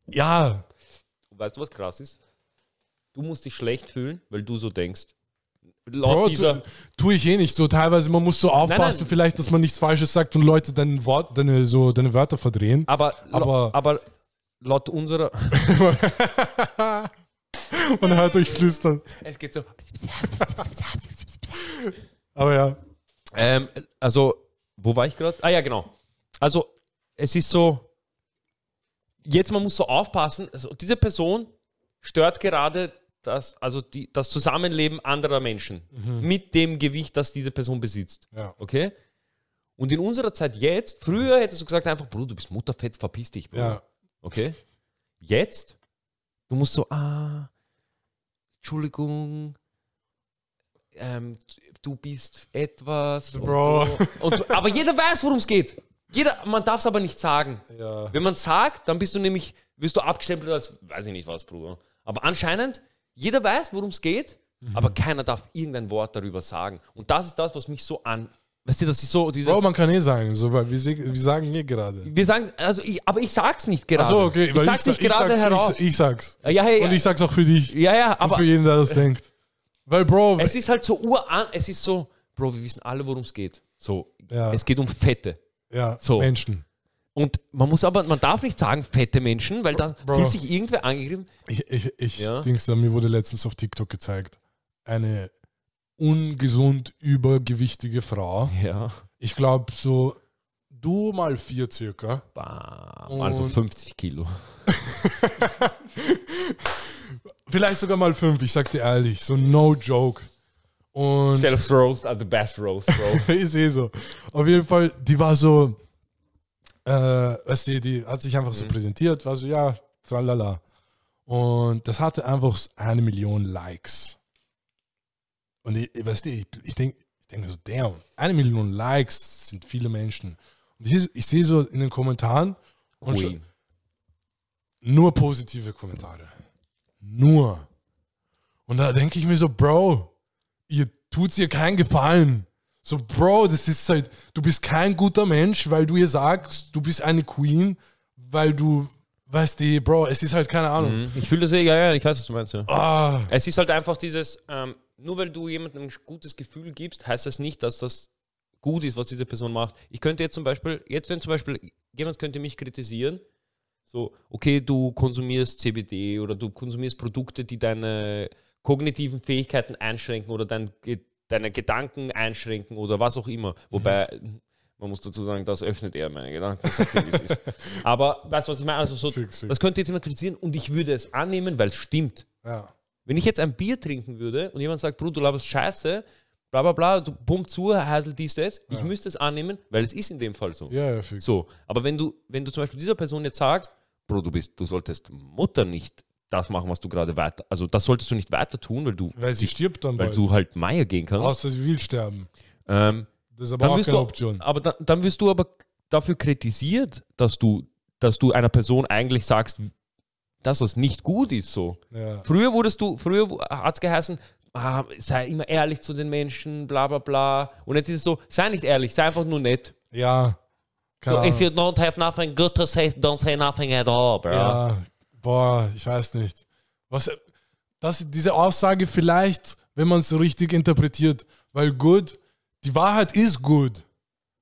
Ja, Weißt du, was krass ist? Du musst dich schlecht fühlen, weil du so denkst. Laut Bro, tue ich eh nicht so. Teilweise, man muss so aufpassen, nein. vielleicht, dass man nichts Falsches sagt und Leute dein Wort, deine, so, deine Wörter verdrehen. aber, aber- aber, aber laut unserer, Man hört euch flüstern. es geht so, Aber ja. Ähm, also, wo war ich gerade? Ah ja, genau. Also, es ist so, jetzt man muss so aufpassen, also diese Person stört gerade das, also die, das Zusammenleben anderer Menschen mit dem Gewicht, das diese Person besitzt. Ja. Okay? Und in unserer Zeit jetzt, früher hättest du gesagt einfach, Bruder, du bist Mutterfett, verpiss dich, Bruder. Ja. Okay? Jetzt, du musst so, ah, Entschuldigung, ähm, du bist etwas. und Bro. So. Und so. Aber jeder weiß, worum es geht. Jeder, man darf es aber nicht sagen. Ja. Wenn man es sagt, dann bist du nämlich, wirst du abgestempelt als, weiß ich nicht was, Bruder. Aber anscheinend, jeder weiß, worum es geht, Mhm. aber keiner darf irgendein Wort darüber sagen. Und das ist das, was mich so an. Weißt du, das ist so dieses. Bro, man kann eh sagen, so, weil wir, wir sagen eh gerade. wir sagen, also ich, aber ich sag's nicht gerade. Achso, okay. Ich sag's sa- nicht gerade sag's, heraus. Ich, ich sag's. ja, hey, Und ich sag's auch für dich. ja, ja, und aber für jeden, der das denkt. Weil, Bro, es ist halt so uran, es ist so, Bro, wir wissen alle, worum es geht. So, Ja. es geht um Fette. Ja, so. Menschen. Und man muss aber, man darf nicht sagen fette Menschen, weil dann Bro. fühlt sich irgendwer angegriffen. Ich, ich, ich Ja. Dings, da, mir wurde letztens auf TikTok gezeigt, eine ungesund übergewichtige Frau. Ja. Ich glaube, so du mal vier circa. Bam, also Und- 50 Kilo. Vielleicht sogar mal fünf, ich sag dir ehrlich. So no joke. Und Self-Roast are the best roast, Bro. ist eh so. Auf jeden Fall, die war so, äh, weißt du, die hat sich einfach so präsentiert, war so, ja, tralala. Und das hatte einfach eine Million Likes. Und ich, weißt du, ich, ich denke ich denk mir so, damn, eine Million Likes sind viele Menschen. Und ich, ich sehe so in den Kommentaren und schon, nur positive Kommentare. Nur. Und da denke ich mir so, Bro, ihr tut ihr keinen Gefallen. So, Bro, das ist halt, du bist kein guter Mensch, weil du ihr sagst, du bist eine Queen, weil du, weißt du, Bro, es ist halt keine Ahnung. Mhm. Ich fühle das eh, ja, ja, ich weiß, was du meinst. Ja. Ah, Es ist halt einfach dieses, ähm, nur weil du jemandem ein gutes Gefühl gibst, heißt das nicht, dass das gut ist, was diese Person macht. Ich könnte jetzt zum Beispiel, jetzt wenn zum Beispiel jemand könnte mich kritisieren, so, okay, du konsumierst CBD oder du konsumierst Produkte, die deine kognitiven Fähigkeiten einschränken oder dein, deine Gedanken einschränken oder was auch immer. Wobei, man muss dazu sagen, das öffnet eher meine Gedanken. er. Aber weißt du, was ich meine? Also so, das könnte jetzt jemand kritisieren und ich würde es annehmen, weil es stimmt. Ja. Wenn ich jetzt ein Bier trinken würde und jemand sagt, Bro, du laberst Scheiße, bla bla bla, du pumpt zu, Heisel dies, das, ich müsste es annehmen, weil es ist in dem Fall so. Ja, ja, fix. So, aber wenn du, wenn du zum Beispiel dieser Person jetzt sagst, Bro, du bist, du solltest Mutter nicht das machen, was du gerade weiter, also das solltest du nicht weiter tun, weil du, Weil sie stirbt dann weil bald. du halt Meier gehen kannst. Außer sie will sterben. Ähm, Das ist aber auch keine du, Option. aber dann, dann wirst du aber dafür kritisiert, dass du, dass du einer Person eigentlich sagst, dass das nicht gut ist so. Ja. Früher wurdest du, früher hat es geheißen, ah, sei immer ehrlich zu den Menschen, bla bla bla. Und jetzt ist es so, sei nicht ehrlich, sei einfach nur nett. ja. So, if you don't have nothing good to say, don't say nothing at all, bro. Ja, boah, ich weiß nicht. Was, das, diese Aussage vielleicht, wenn man es so richtig interpretiert, weil gut, die Wahrheit ist gut.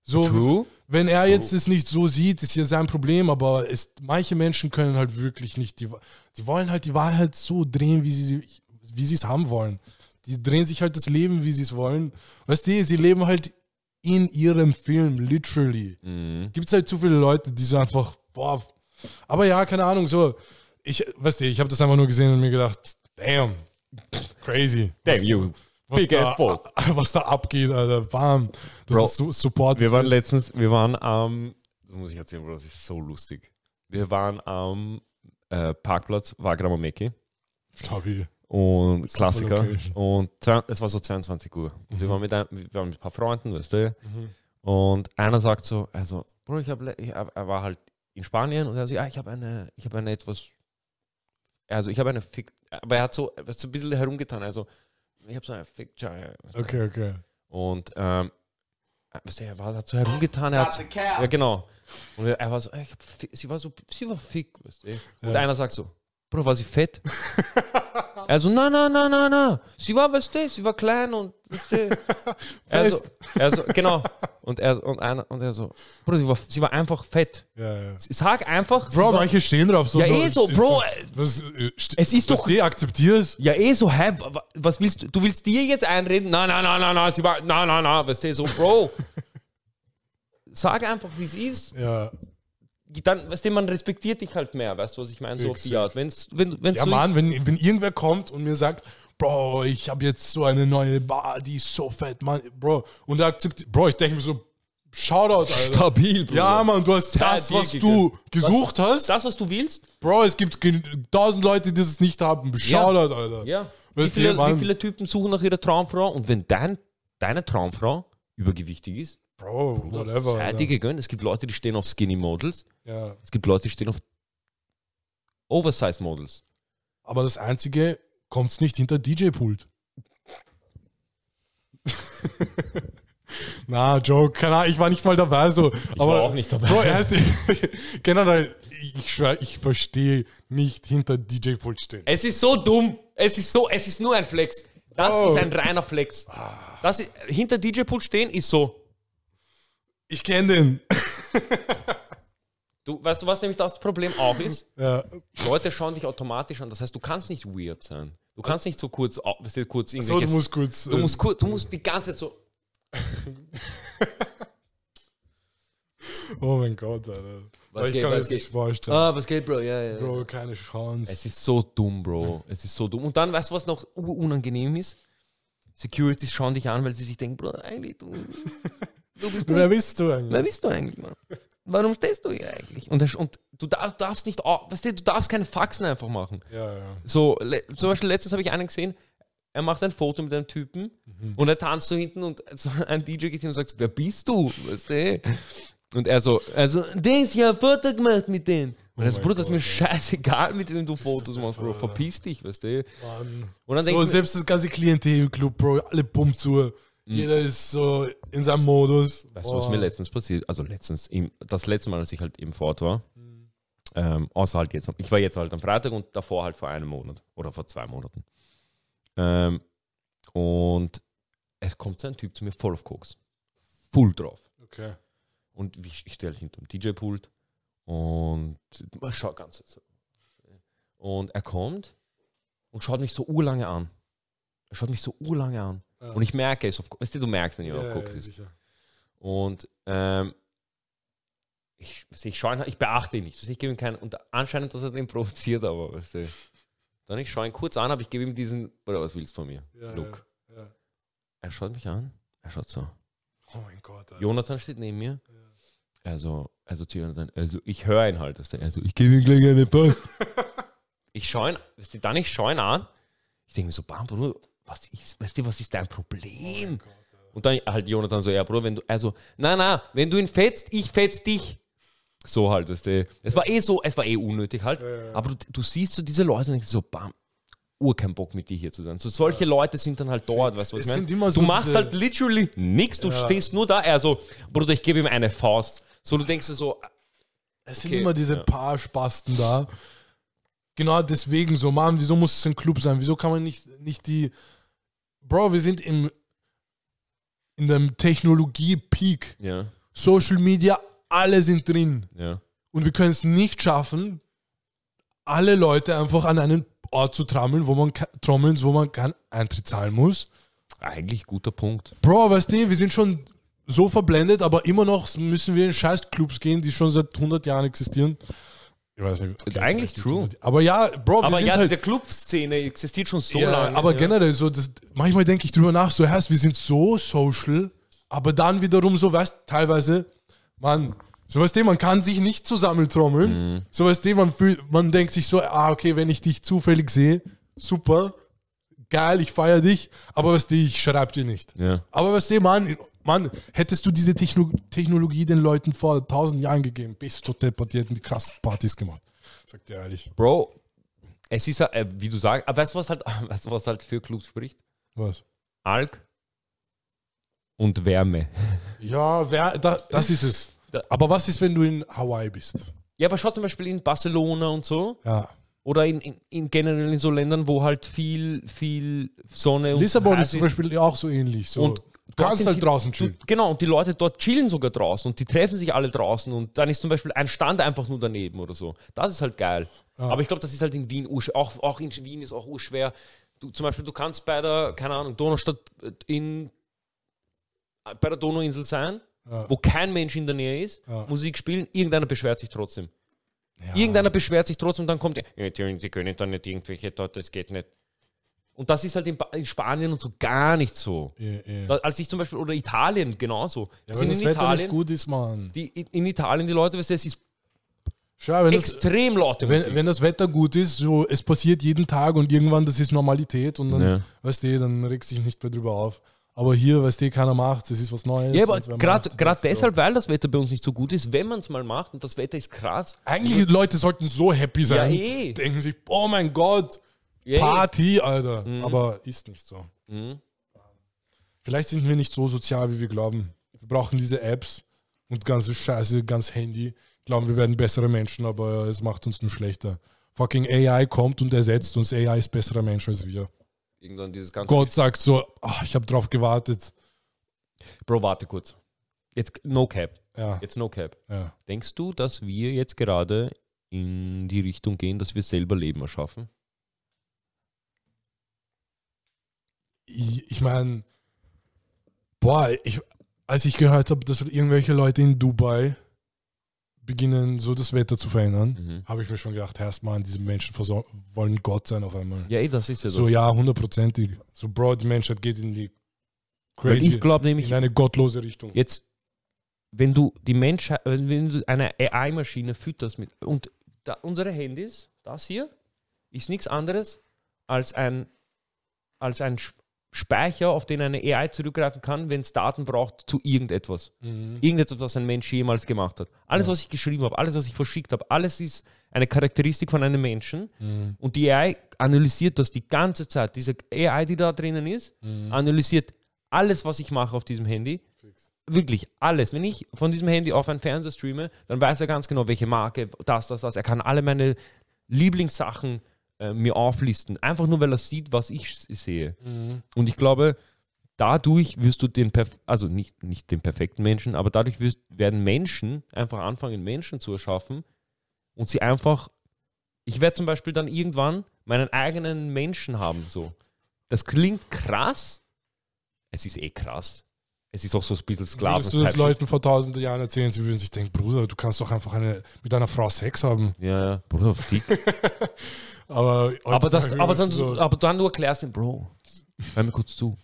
So, True. wenn er jetzt es nicht so sieht, ist ja sein Problem, aber es, manche Menschen können halt wirklich nicht, die, die wollen halt die Wahrheit so drehen, wie sie wie sie es haben wollen. Die drehen sich halt das Leben, wie sie es wollen. Weißt du, sie leben halt in ihrem Film, literally Mhm. gibt es halt zu viele Leute, die so einfach, boah, aber ja, keine Ahnung, so, ich, weißt du, ich habe das einfach nur gesehen und mir gedacht, damn, crazy. Damn was, you. was, Big da, ass ball. was da abgeht, Alter, bam, das Bro, ist so Support. Wir waren letztens, wir waren am, das muss ich erzählen, Bro, das ist so lustig. Wir waren am äh, Parkplatz Wagramer Mecki Stabil. und Klassiker. Und es war so 22 Uhr. Und wir, waren mit ein, wir waren mit ein paar Freunden, weißt du. Und einer sagt so, also, Bro, ich habe, er war halt in Spanien und er so, ja, ich habe eine, ich habe eine etwas, also ich habe eine Fick, aber er hat so, er hat so ein bisschen herumgetan, also, ich habe so eine du. Okay, okay. Und ähm, weißt du, er war, hat so herumgetan, er hat, ja genau. Und er, war so, ich hab, sie war so, sie war fick, weißt du. Und Ja. einer sagt so, Bro, war sie fett? er so, na, na, na, na, na, sie war, weißt du, sie war klein und, weißt du. er, so, er so, genau. Und er, und einer, und er so, Bro, sie war, sie war einfach fett. Ja, ja. Sag einfach, Bro, war, manche stehen drauf. So, Ja, Bro, eh so, es ist Bro, Was, äh, es ist was doch- Die akzeptierst. ja eh so, hä, wa- wa- was willst du, du willst dir jetzt einreden? Nein, nein, nein, nein, nein, sie war, nein, nein, nein, weißt du, so, Bro. Sag einfach, wie es ist. Ja, dann, weißt du, man respektiert dich halt mehr, weißt du, was ich meine, so auf die Art. Wenn's, wenn, wenn's ja so Mann, wenn, wenn irgendwer kommt und mir sagt, Bro, ich habe jetzt so eine neue Bar, die ist so fett, Mann, Bro. Und er akzeptiert, Bro, ich denke mir so, Shoutout, Alter. stabil, Bruder. Ja, Mann, du hast Sehr das, was du gesucht hast. Das, was du willst? Bro, es gibt tausend Leute, die das nicht haben. Shoutout, Alter. Ja. Wie Weißt du, viele, wie viele Typen suchen nach ihrer Traumfrau und wenn dein, deine Traumfrau übergewichtig ist, Bro, whatever. sei dir gegönnt. Es gibt Leute, die stehen auf Skinny Models. Ja. Es gibt Leute, die stehen auf Oversize Models. Aber das Einzige, kommt's nicht hinter DJ-Pult. Na, Joke, keine Ahnung, ich war nicht mal dabei so. Ich aber, war auch nicht dabei. Bro, erst, generell, ich schwör, ich verstehe nicht hinter DJ-Pult stehen. Es ist so dumm. Es ist so, es ist nur ein Flex. Das Oh. ist ein reiner Flex. Das ist, hinter DJ-Pool stehen ist so. Ich kenne den. Du, weißt du, was nämlich das Problem auch ist? Ja, Leute schauen dich automatisch an. Das heißt, du kannst nicht weird sein. Du kannst nicht so kurz, kurz so, du musst kurz. du, musst kur- du musst die ganze Zeit so... oh mein Gott, Alter. Was ich geht, kann was geht? vorstellen. Ah, was geht, Bro? Ja, ja. Bro, keine Chance. Es ist so dumm, Bro. Es ist so dumm. Und dann, weißt du, was noch unangenehm ist? Securities schauen dich an, weil sie sich denken, Bro, eigentlich, du, du bist Wer bist du eigentlich? wer bist du eigentlich, Mann? Warum stehst du hier eigentlich? Und, und du darfst, darfst nicht, au- weißt du, du darfst keine Faxen einfach machen. Ja, ja. So, zum Beispiel letztens habe ich einen gesehen, er macht ein Foto mit einem Typen Mhm. und er tanzt so hinten und ein DJ geht hin und sagt, wer bist du? Weißt du? Und er so, also, der ist ja ein Foto gemacht mit denen. Und er so, Oh Bruder, das ist mir scheißegal, mit wem du Fotos machst, Bro. Verpiss dich, weißt du? Mann. Und dann so, selbst das ganze Klientel im Club, Bro, alle pumpt zu. Jeder ist so in seinem Modus. Weißt du, was mir letztens passiert? Also letztens, das letzte Mal, als ich halt im Fort war, ähm, außer halt jetzt, ich war jetzt halt am Freitag und davor halt vor einem Monat oder vor zwei Monaten. Ähm, und es kommt so ein Typ zu mir voll auf Koks. full drauf. Okay. Und ich, ich stelle hinter dem DJ-Pult und man schaut ganz so. Und er kommt und schaut mich so urlange an. Er schaut mich so urlange an. Ja. Und ich merke es, auf, weißt du, du merkst, wenn jemand ja, guckt. ja, sicher. Und ähm, ich, ich schaue ich beachte ihn nicht. Ich gebe ihm keinen, und anscheinend, dass er den provoziert, aber weißt du, dann ich schaue ihn kurz an, aber ich gebe ihm diesen, oder was willst du von mir? Ja, Look. Ja. Er schaut mich an, er schaut so. Oh mein Gott. Alter. Jonathan steht neben mir. Also, also zu Jonathan, also ich höre ihn halt. du, Also ich gebe ihm gleich eine Post. ich schaue ihn, weißt du, dann ich schaue ihn an. Ich denke mir so, Bam, Bruder, was ist, weißt du, was ist dein Problem? Und dann halt Jonathan so, ja, Bruder, wenn du, also, na, na, wenn du ihn fetzt, ich fetz dich. So halt, weißt du. Es war eh so, es war eh unnötig halt. Aber du, du siehst so diese Leute und denkst so, bam, ur kein Bock mit dir hier zu sein. So solche Leute sind dann halt dort, weißt du, was es ich meine? sind immer Du so machst halt literally nichts, du Ja. stehst nur da, er so, Bruder, ich gebe ihm eine Faust. So, du denkst dir so, Es sind Okay, immer diese ja. paar Spasten da. Genau deswegen so, Mann, wieso muss es ein Club sein? Wieso kann man nicht, nicht die. Bro, wir sind im, in dem Technologie-Peak. ja, Social Media, alle sind drin. ja. Und wir können es nicht schaffen, alle Leute einfach an einen Ort zu trommeln, wo man, trommeln, wo man keinen Eintritt zahlen muss. Eigentlich guter Punkt. Bro, weißt du, wir sind schon so verblendet, aber immer noch müssen wir in Scheißclubs gehen, die schon seit 100 Jahren existieren. Ich weiß nicht. Eigentlich vielleicht nicht true. 100 Aber ja, Bro, wir Aber sind ja, halt, diese Clubszene existiert schon so ja, lange. aber ja. generell so, das, manchmal denke ich drüber nach, so heißt, wir sind so social, aber dann wiederum so, weißt teilweise, man, so weißt du, man kann sich nicht zusammentrommeln. Mhm. So weißt du, man, fühlt, man denkt sich so, ah, okay, wenn ich dich zufällig sehe, super, geil, ich feiere dich, aber weißt du, ich schreib dir nicht. Ja. Aber weißt du, Mann, Mann, hättest du diese Techno Technologie den Leuten vor tausend Jahren gegeben, bist du deppert, die hätten die krassen Partys gemacht. Sagt dir ehrlich. Bro, es ist, äh, wie du sagst, aber weißt du, was halt, weißt was halt für Clubs spricht? Was? Alk und Wärme. Ja, wer, da, das ist es. Aber was ist, wenn du in Hawaii bist? Ja, aber schau zum Beispiel in Barcelona und so. Ja. Oder in, in, in generell in so Ländern, wo halt viel, viel Sonne und Lissabon ist zum Beispiel auch so ähnlich. So. Und du kannst halt die- draußen Du, chillen. genau, und die Leute dort chillen sogar draußen und die treffen sich alle draußen und dann ist zum Beispiel ein Stand einfach nur daneben oder so. Das ist halt geil. Aber ich glaube, das ist halt in Wien, auch, auch in Wien ist auch urschwer. Du, zum Beispiel, du kannst bei der, keine Ahnung, Donaustadt äh, in, äh, bei der Donauinsel sein, Ja. wo kein Mensch in der Nähe ist, Ja. Musik spielen, irgendeiner beschwert sich trotzdem. Irgendeiner beschwert sich trotzdem, dann kommt der, ja, sie können da nicht irgendwelche dort, das geht nicht. Und das ist halt in, in Spanien und so gar nicht so. Ja, ja. Da, als ich zum Beispiel, oder Italien genauso. Ja, sind das in Wetter Italien, gut ist, Mann. die, in, in Italien, die Leute, weißt du, es ist Schau, wenn das, extrem laute Musik. wenn, wenn das Wetter gut ist, so es passiert jeden Tag und irgendwann das ist Normalität und dann, Ja. weißt du, dann regst dich nicht mehr drüber auf. Aber hier, weißt du, keiner macht, das ist was Neues. ja, aber gerade gerade so. deshalb, weil das Wetter bei uns nicht so gut ist, wenn man es mal macht und das Wetter ist krass. Eigentlich, Leute sollten so happy sein. Ja, eh. Denken sich, oh mein Gott, Ja, Party, Alter. Aber ist nicht so. Mhm. Vielleicht sind wir nicht so sozial, wie wir glauben. Wir brauchen diese Apps und ganze Scheiße, ganz Handy. Glauben, wir werden bessere Menschen, aber es macht uns nur schlechter. Fucking AI kommt und ersetzt uns. AI ist besserer Mensch als wir. Irgendwann dieses ganze. Gott sagt so, ach, ich habe drauf gewartet. Bro, warte kurz. Jetzt no cap. Ja, Jetzt no cap. ja. Denkst du, dass wir jetzt gerade in die Richtung gehen, dass wir selber Leben erschaffen? Ich, ich meine, boah, ich, als ich gehört habe, dass irgendwelche Leute in Dubai beginnen, so das Wetter zu verändern, Mhm. habe ich mir schon gedacht, erstmal, diese Menschen wollen Gott sein auf einmal. Ja, eh, das ist ja das. So, ja, hundertprozentig. So, Bro, die Menschheit geht in die Weil crazy, ich glaube nämlich, in eine gottlose Richtung. jetzt, wenn du die Menschheit, wenn du eine AI-Maschine fütterst mit, und da, unsere Handys, das hier, ist nichts anderes als ein, als ein Speicher, auf den eine AI zurückgreifen kann, wenn es Daten braucht zu irgendetwas. Mhm. Irgendetwas, was ein Mensch jemals gemacht hat. Alles, was ich geschrieben habe, alles, was ich verschickt habe, alles ist eine Charakteristik von einem Menschen. Mhm. Und die AI analysiert das die ganze Zeit. Diese AI, die da drinnen ist, Mhm. analysiert alles, was ich mache auf diesem Handy. Wirklich alles. Wenn ich von diesem Handy auf einen Fernseher streame, dann weiß er ganz genau, welche Marke, das, das, das. Er kann alle meine Lieblingssachen äh, mir auflisten. Einfach nur, weil er sieht, was ich sehe. Mhm. Und ich glaube, dadurch wirst du den, perf also nicht, nicht den perfekten Menschen, aber dadurch wirst, werden Menschen einfach anfangen, Menschen zu erschaffen und sie einfach, ich werde zum Beispiel dann irgendwann meinen eigenen Menschen haben, so. Das klingt krass, es ist eh krass. Es ist auch so ein bisschen Sklaven. Würdest du das Leuten vor tausenden Jahren erzählen, sie würden sich denken, Bruder, du kannst doch einfach eine, mit einer Frau Sex haben. Ja, ja, Bruder, fick. Aber, aber, das, aber, dann, so, aber dann du erklärst ihm, Bro, hör mir kurz zu.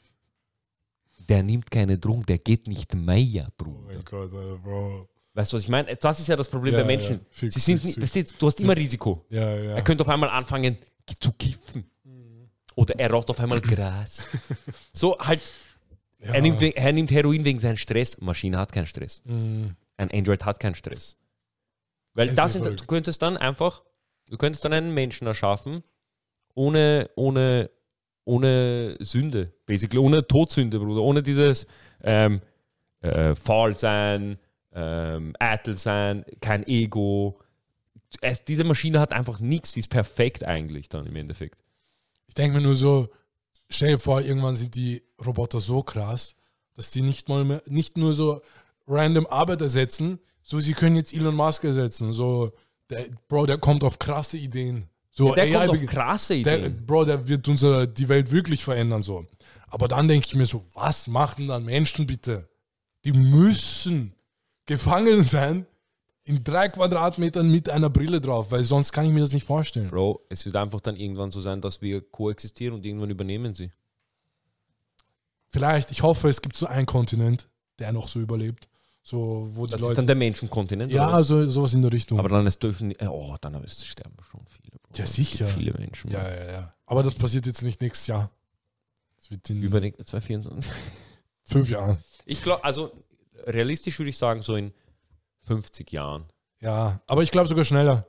Der nimmt keine Drogen, der geht nicht Meier, Oh Bruder. mein Gott, Alter, Bro. Weißt du, was ich meine? Das ist ja das Problem Ja, bei Menschen. ja, fix, Sie sind, fix. weißt du, du hast immer Risiko. Ja, ja. Er könnte auf einmal anfangen zu kiffen. Oder er raucht auf einmal Gras. so halt, ja. er, nimmt, er nimmt Heroin wegen seinem Stress. Maschine hat keinen Stress. Mhm. Ein Android hat keinen Stress. Weil Das sind, du könntest dann einfach, du könntest dann einen Menschen erschaffen, ohne, ohne, ohne Sünde, basically, ohne Todsünde, Bruder, ohne dieses ähm, äh, faul sein, ähm, eitel sein, kein Ego. Es, diese Maschine hat einfach nichts, die ist perfekt eigentlich dann im Endeffekt. Ich denke mir nur so, stell dir vor, irgendwann sind die Roboter so krass, dass die nicht mal mehr, nicht nur so random Arbeit ersetzen, so sie können jetzt Elon Musk ersetzen. So, der, Bro, der kommt auf krasse Ideen. So, Der kommt auf krasse der, Ideen. Bro, der wird unser, die Welt wirklich verändern. So. Aber dann denke ich mir so, was machen dann Menschen bitte? Die müssen gefangen sein in drei Quadratmetern mit einer Brille drauf, weil sonst kann ich mir das nicht vorstellen. Bro, es wird einfach dann irgendwann so sein, dass wir koexistieren und irgendwann übernehmen sie. Vielleicht, ich hoffe, es gibt so einen Kontinent, der noch so überlebt. So, wo die Das ist Leute. dann der Menschenkontinent. ja, oder so, sowas in der Richtung. aber dann es dürfen, äh, oh, dann es sterben schon viele. Bro. Ja, sicher. Viele Menschen. ja, ja, ja. Aber das passiert jetzt nicht nächstes Jahr. Das wird in Über den 2024. fünf Jahren. Ich glaube, also realistisch würde ich sagen, so in 50 Jahren. Ja, aber ich glaube sogar schneller.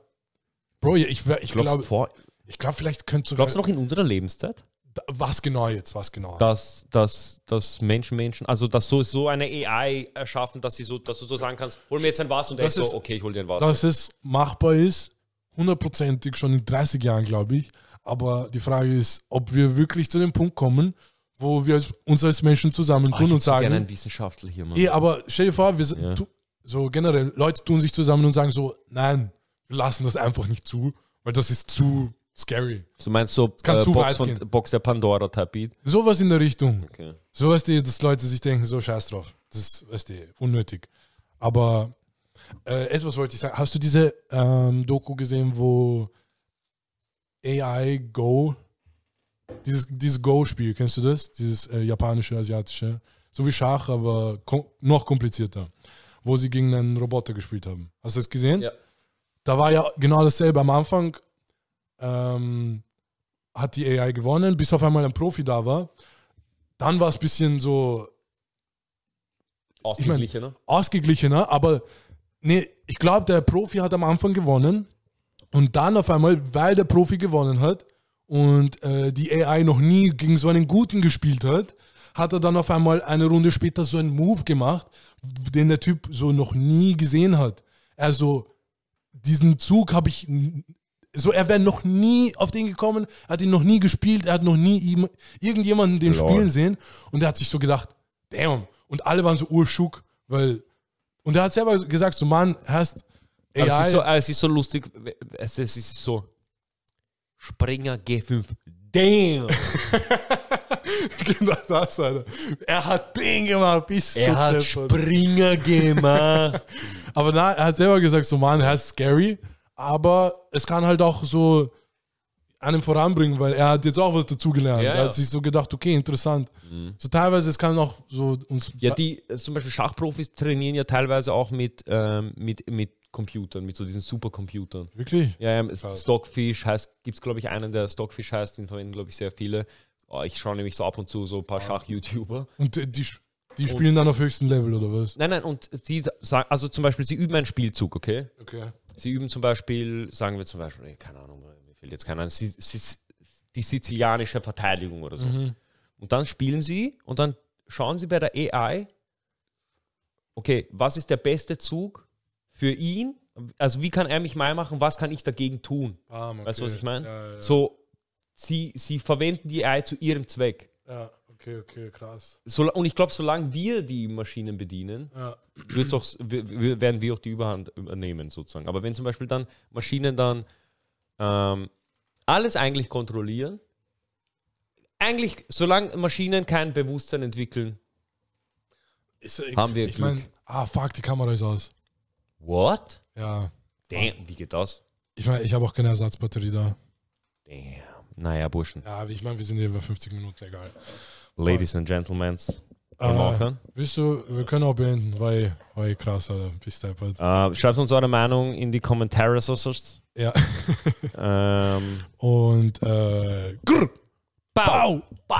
Bro, ich, ich glaube, du vor, ich glaube, vielleicht könnte sogar. glaubst du noch in unserer Lebenszeit, Was genau jetzt? Was genau? dass, dass, dass Menschen, Menschen, also dass so, so eine AI erschaffen, dass, sie so, dass du so sagen kannst, hol mir jetzt ein Was und Das ist so, okay, ich hol dir ein Was. Dass es machbar ist, hundertprozentig schon in 30 Jahren, glaube ich. Aber die Frage ist, ob wir wirklich zu dem Punkt kommen, wo wir uns als Menschen Oh, zusammentun ich hätte und so gerne sagen, einen Wissenschaftler hier, Mann. eh, aber stell dir vor, wir sind, Ja. tu, so generell, Leute tun sich zusammen und sagen so, nein, wir lassen das einfach nicht zu, weil das ist zu scary. Du meinst so kann äh, zu Box, weit von, gehen. Box der Pandora-Type-Beat? Sowas in der Richtung. Okay. So weißt du, dass Leute sich denken, so scheiß drauf. Das ist, weißt du, unnötig. Aber äh, etwas wollte ich sagen. Hast du diese ähm, Doku gesehen, wo AI Go, dieses, dieses Go-Spiel, kennst du das? Dieses äh, japanische, asiatische, so wie Schach, aber kom noch komplizierter, wo sie gegen einen Roboter gespielt haben. Hast du das gesehen? Ja. Da war ja genau dasselbe. Am Anfang ähm, hat die AI gewonnen, bis auf einmal ein Profi da war. Dann war es ein bisschen so Ausgeglichener. ausgeglichener, aber nee, ich glaube, der Profi hat am Anfang gewonnen und dann auf einmal, weil der Profi gewonnen hat und äh, die AI noch nie gegen so einen Guten gespielt hat, hat er dann auf einmal eine Runde später so einen Move gemacht, den der Typ so noch nie gesehen hat. Also diesen Zug habe ich so, er wäre noch nie auf den gekommen, hat ihn noch nie gespielt, er hat noch nie ihm, irgendjemanden den Lol. spielen sehen und er hat sich so gedacht, damn. Und alle waren so urschuck, weil, und er hat selber gesagt, so Mann, hast Aber es, AI, ist so, es ist so lustig, es, es ist so Springer G5. Damn! genau das, Alter. Er hat den gemacht, bis Er hat Springer gemacht. Aber na, er hat selber gesagt, so Mann, er ist scary, aber es kann halt auch so einem voranbringen, weil er hat jetzt auch was dazugelernt. Ja, er ja. Mhm. hat sich so gedacht, okay, interessant. So teilweise, es kann auch so uns. Ja, die, also zum Beispiel Schachprofis trainieren ja teilweise auch mit, ähm, mit, mit Computern, mit so diesen Supercomputern. Wirklich? Ja, ja Krass. Stockfish heißt, gibt es glaube ich einen, der Stockfish heißt, den verwenden glaube ich sehr viele. Oh, ich schaue nämlich so ab und zu so ein paar Schach-YouTuber. Und äh, die, die spielen dann auf höchstem Level, oder was? Nein, nein, und sie sagen, also zum Beispiel, sie üben einen Spielzug, okay? Okay. Sie üben zum Beispiel, sagen wir zum Beispiel, eh, keine Ahnung, mir fällt jetzt keiner ein, Si- Si- die sizilianische Verteidigung oder so. Mhm. Und dann spielen sie und dann schauen sie bei der AI, okay, was ist der beste Zug für ihn? Also wie kann er mich mal machen, was kann ich dagegen tun? Ah, okay. Weißt du, was ich meine? Ja, ja, So, sie, sie verwenden die AI zu ihrem Zweck. ja, okay. Okay, krass. So, und ich glaube, solange wir die Maschinen bedienen, Ja. wird's auch, werden wir auch die Überhand übernehmen, sozusagen. Aber wenn zum Beispiel dann Maschinen dann ähm, alles eigentlich kontrollieren, eigentlich, solange Maschinen kein Bewusstsein entwickeln, Ist, ich, Haben wir ich mein, Glück. ah, fuck, die Kamera ist aus. what? Ja. Damn, wie geht das? Ich meine, ich habe auch keine Ersatzbatterie da. Damn. Naja, Burschen. Ja, ich meine, wir sind hier über 50 Minuten, egal. Ladies and Gentlemen. Äh, wir aufhören? willst du, wir können auch beenden, weil, weil krass, Alter, bis deppert. Äh, schreibt uns eure Meinung in die Kommentare. Ja. ähm, Und, äh, grr, Bau. Bau!